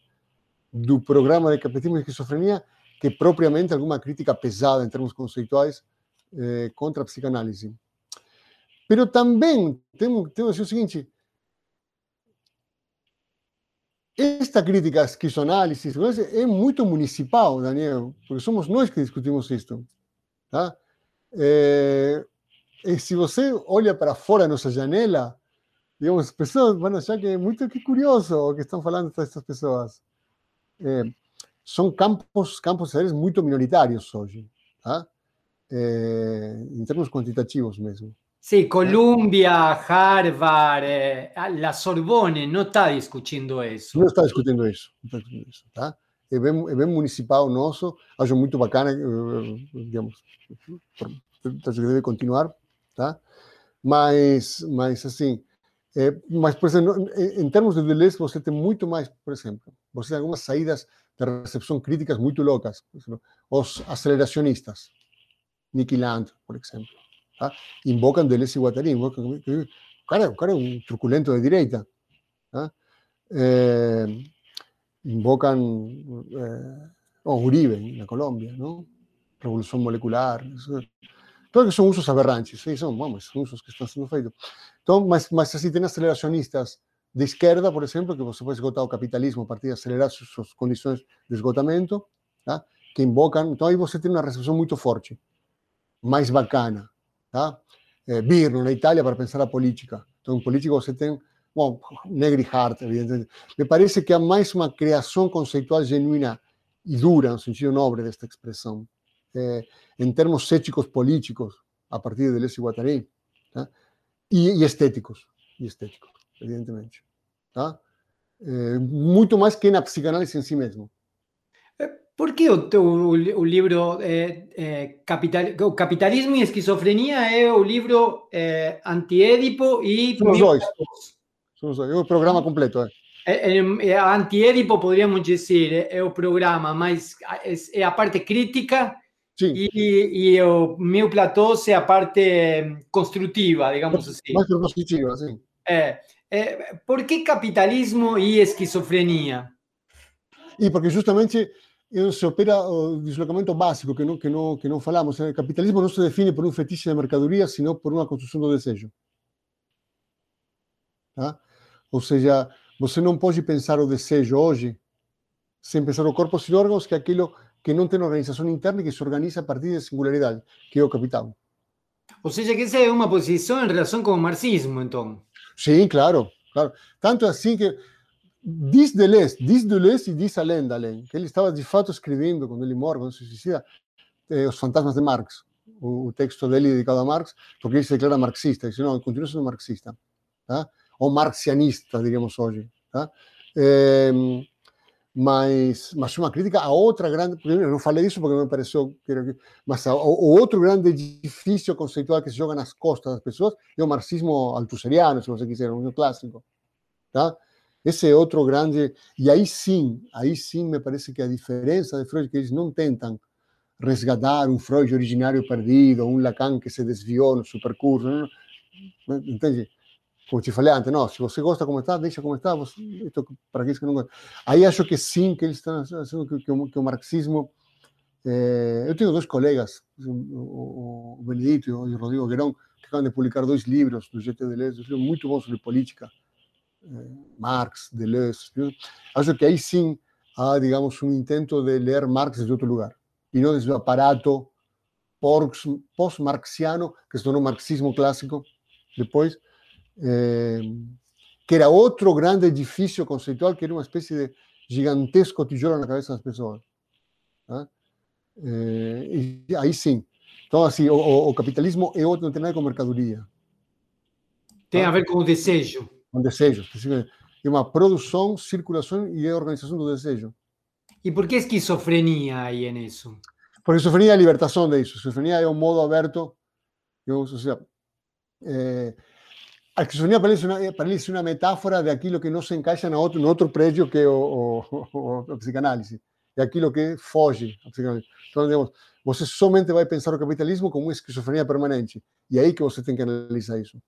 do programa de capitalismo e esquizofrenia que propriamente alguma crítica pesada em termos conceituais eh, contra a psicanálise. Pero também temos, temos o seguinte, esta crítica à esquizoanálise é muito municipal, Daniel, porque somos nós que discutimos isto. Tá? É, e se você olha para fora nossa janela, digamos, as pessoas vão achar que é muito que curioso o que estão falando essas pessoas. É, são campos, campos muito minoritários hoje, tá? É, em termos quantitativos mesmo. Sí, Columbia, Harvard, eh, la Sorbonne no está discutindo isso. Não está discutindo isso. Não está discutindo isso tá? É, bem, é bem municipal nosso, acho muito bacana, digamos, acho que deve continuar, tá? Mas, mas assim, é, mas, por exemplo, em termos de Deleuze, você tem muito mais, por exemplo, você tem algumas saídas de recepção críticas muito loucas. Exemplo, os aceleracionistas, Nicky Land, por exemplo. ¿Ah? invocan Deleuze y Guattari, cara, cara un truculento de direita. ¿ah? Eh, invocan eh, oh, Uribe en la Colombia, ¿no? Revolución molecular. Todo que son usos aberrantes, son, vamos, son usos que están siendo feitos. Então, mas, mas assim, tem aceleracionistas de esquerda, por exemplo, que você pode esgotar o capitalismo a partir de acelerar suas, condições de esgotamento, tá? que invocam. Então, aí você tem uma recepção muito forte, mais bacana. Tá? É, Birno, na Itália, para pensar a política. Então, em política você tem, bom, Negri Hart, evidentemente. Me parece que há mais uma criação conceitual genuína e dura, no sentido nobre desta expressão, é, em termos éticos políticos, a partir de Deleuze e Guattari, tá? e, e, estéticos, e estéticos, evidentemente. Tá? É, muito mais que na psicanálise em si mesmo. Por que o, o, o livro é, é, Capital, Capitalismo e Esquizofrenia é o livro é, antiédipo e... São os dois. São os dois. É o programa completo. É. É, é, é antiédipo, poderíamos dizer, é, o programa, mas é, a parte crítica Sim. E, e o meu Platô é a parte construtiva, digamos assim. Mais propositiva, sim. É, é, por que capitalismo e esquizofrenia? E porque justamente se opera o deslocamento básico que não, que não, que não falamos. O capitalismo não se define por um fetiche de mercadoria, sino por uma construção do desejo. Tá? Ou seja, você não pode pensar o desejo hoje sem pensar o corpo e órgãos, que é aquilo que não tem organização interna e que se organiza a partir de singularidade, que é o capital. Ou seja, que essa é uma posição em relação com o marxismo, então. Sim, claro, claro. Tanto assim que diz Deleuze, diz Deleuze e diz além da além, que ele estava de fato escrevendo, quando ele morre, quando se suicida, eh, Os Fantasmas de Marx, o, o, texto dele dedicado a Marx, porque ele se declara marxista, diz, não, continua sendo marxista, tá? ou marxianista, diríamos hoje. Tá? Mas, mas uma crítica a outra grande, eu não falei disso porque não me pareceu, mas o outro grande edifício conceitual que se joga nas costas das pessoas é o marxismo altuseriano, se você quiser, um clássico. Tá? Esse é outro grande. E aí sim, aí sim me parece que a diferença de Freud é que eles não tentam resgatar um Freud originário perdido, um Lacan que se desviou no seu percurso. Não, não, entende? Como te falei antes, não, se você gosta como está, deixa como está. Você, para aqueles que não gostam. Aí acho que sim, que eles estão achando que, que, o, que o marxismo. Eh, eu tenho dois colegas, o, o Benedito e o Rodrigo Guerão, que acabam de publicar dois livros do GT Deleuze, muito bons sobre política Marx, Deleuze. Acho que aí sim há, digamos, um intento de ler Marx desde outro lugar, e não desde o aparato pós-marxiano, que se tornou marxismo clássico depois, eh, que era outro grande edifício conceitual, que era uma espécie de gigantesco tijolo na cabeça das pessoas. Tá? Eh, e aí sim. Então, assim, o, o, capitalismo é outro, não tem nada com mercadoria. Tem a ver com o desejo com desejos. É uma produção, circulação e organização do desejo. E por que esquizofrenia aí nisso? Porque esquizofrenia é a libertação disso. Esquizofrenia é um modo aberto, ou seja, é, A esquizofrenia parece uma, parece uma metáfora daquilo que não se encaixa no outro, no outro prédio que é o, o, o, a psicanálise, é aquilo que foge à psicanálise. Então, digamos, você somente vai pensar o capitalismo como uma esquizofrenia permanente. E é aí que você tem que analisar isso.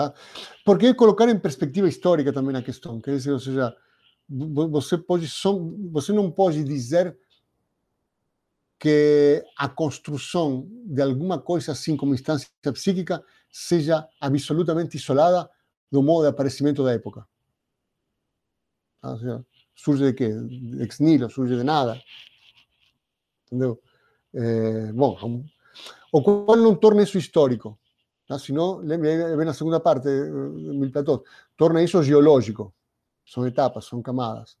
Tá? Porque colocar em perspectiva histórica também a questão. Quer dizer, ou seja, você, pode, você não pode dizer que a construção de alguma coisa assim como instância psíquica seja absolutamente isolada do modo de aparecimento da época. Tá? Seja, surge de quê? Ex nihilo, surge de nada. Entendeu? É, bom, o qual não torna isso histórico. Tá? Senão, vem na segunda parte, eh, Mil Platós, torna isso geológico. São etapas, são camadas.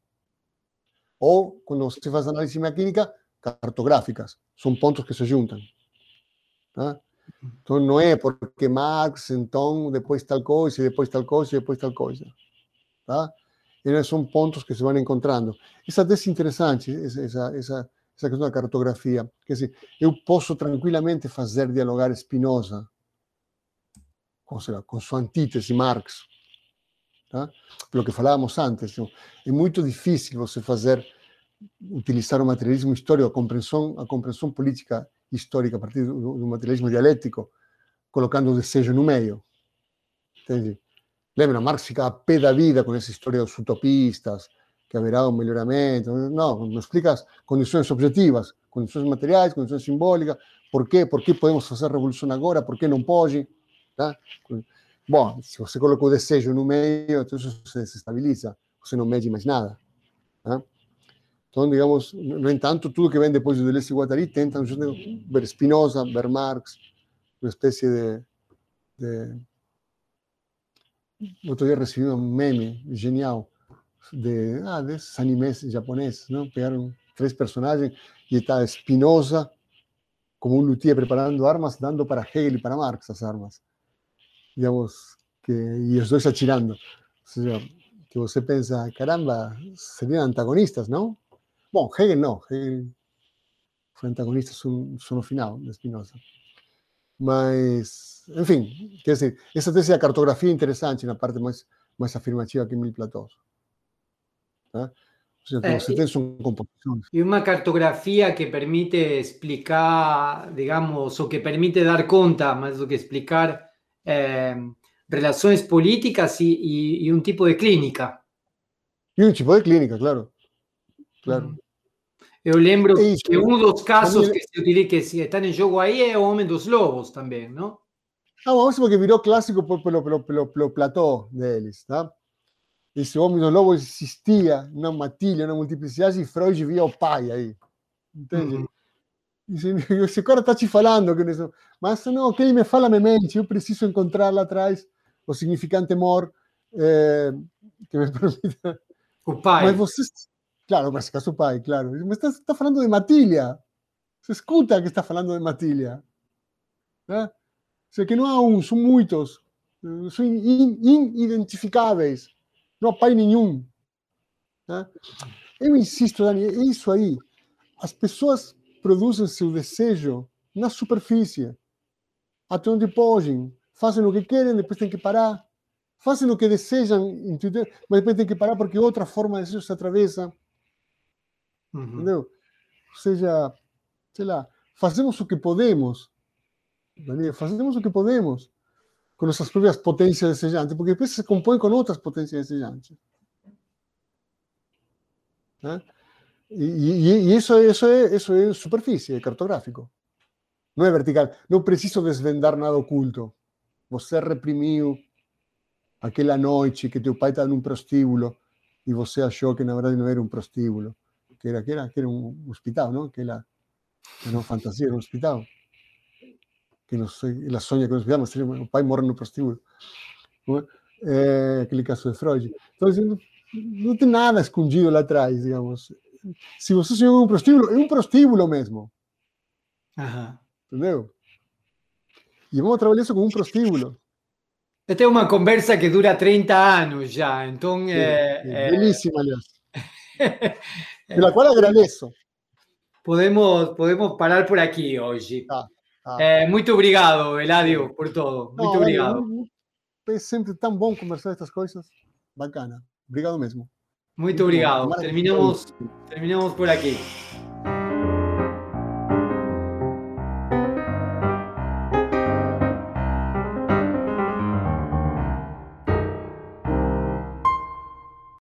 Ou, quando você faz análise mecânica, cartográficas. São pontos que se juntam. Tá? Então, não é porque Marx, então, depois tal coisa, depois tal coisa, depois tal coisa. Tá? São pontos que se vão encontrando. Essa tese interessante, essa, essa, essa questão da cartografia. Quer dizer, eu posso tranquilamente fazer dialogar Spinoza com, lá, com sua antítese Marx. Tá? Pelo que falávamos antes, é muito difícil você fazer utilizar o materialismo histórico, a compreensão, a compreensão política histórica a partir do, materialismo dialético, colocando o desejo no meio. Entende? Lembra, Marx ficava pé da vida com essa história dos utopistas, que haverá um melhoramento. Não, não explica as condições objetivas, condições materiais, condições simbólicas, por quê, por que podemos fazer revolução agora, por que não pode. Tá? Bom, se você coloca o desejo no meio, então isso se desestabiliza, você não mede mais nada. Tá? Então, digamos, no entanto, tudo que vem depois do Deleuze e Guattari tenta ver Spinoza, ver Marx, uma espécie de, de... Outro dia recebi um meme genial de, ah, desses animes japoneses, não? Pegaram três personagens e está Spinoza como um luthier preparando armas, dando para Hegel e para Marx as armas. Digamos, que, e os dois atirando. Ou seja, que você pensa, caramba, seriam antagonistas, não? Bom, Hegel não, Hegel foi antagonista só, no final de Spinoza. Mas, enfim, quer dizer, essa tese da cartografia é interessante na parte mais, mais afirmativa que Mil Platós. Tá? Seja, é, você tem são composições. E uma cartografia que permite explicar, digamos, ou que permite dar conta, mais do que explicar, é, relações políticas e, e, e, um tipo de clínica. E um tipo de clínica, claro. Claro. Eu lembro é que um dos casos que se utiliza, que estão em jogo aí é o Homem dos Lobos também, não? Ah, vamos porque virou clássico pelo, pelo, pelo, pelo platô deles, tá? Esse Homem dos Lobos existia na matilha, na multiplicidade, e Freud via o pai aí. Entende? Uhum. Esse cara está te falando, que isso, mas não, que ele me fala, me mente, eu preciso encontrar lá atrás o significante mor é, que me permita. O pai. Mas você, Claro, mas caso pai, claro. Mas está, está falando de matilha. Se escuta que está falando de matilha. Né? O seja, que não há um, são muitos. São inidentificáveis. Não há pai nenhum. Né? Eu insisto, Dani, é isso aí. As pessoas produzem seu desejo na superfície. Até onde podem. Fazem o que querem, depois tem que parar. Fazem o que desejam, mas depois tem que parar porque outra forma de desejo se atravessa. Uhum. Entendeu? Ou seja, sei lá, fazemos o que podemos, fazemos o que podemos com nossas próprias potências desejantes, porque depois se compõe com outras potências desejantes. Né? E, e, e, isso, isso, é, isso é superfície, é cartográfico. Não é vertical. Não preciso desvendar nada oculto. Você reprimiu aquela noite que teu pai estava num prostíbulo e você achou que na verdade não era um prostíbulo que era, que era, que era un hospital, ¿no? Que era, una fantasía, era un hospital. Que non sei, la sogna che un ospital, ma o pai morre no prostíbulo. É, aquele caso de Freud. Então, não, não, tem nada escondido lá atrás, digamos. Se você sonhou um prostíbulo, é um prostíbulo mesmo. Uhum. Entendeu? E vamos trabalhar isso com um prostíbulo. Esta é uma conversa que dura 30 anos já, então... É, é, é... Belíssima, aliás. De la cual agradezco. Podemos, podemos parar por aquí hoy. Ah, Tá. É, muito obrigado, Eladio, por tudo. Muito Não, obrigado. É sempre tão bom conversar essas coisas. Bacana. Obrigado mesmo. Muito obrigado. Terminamos, terminamos por aqui.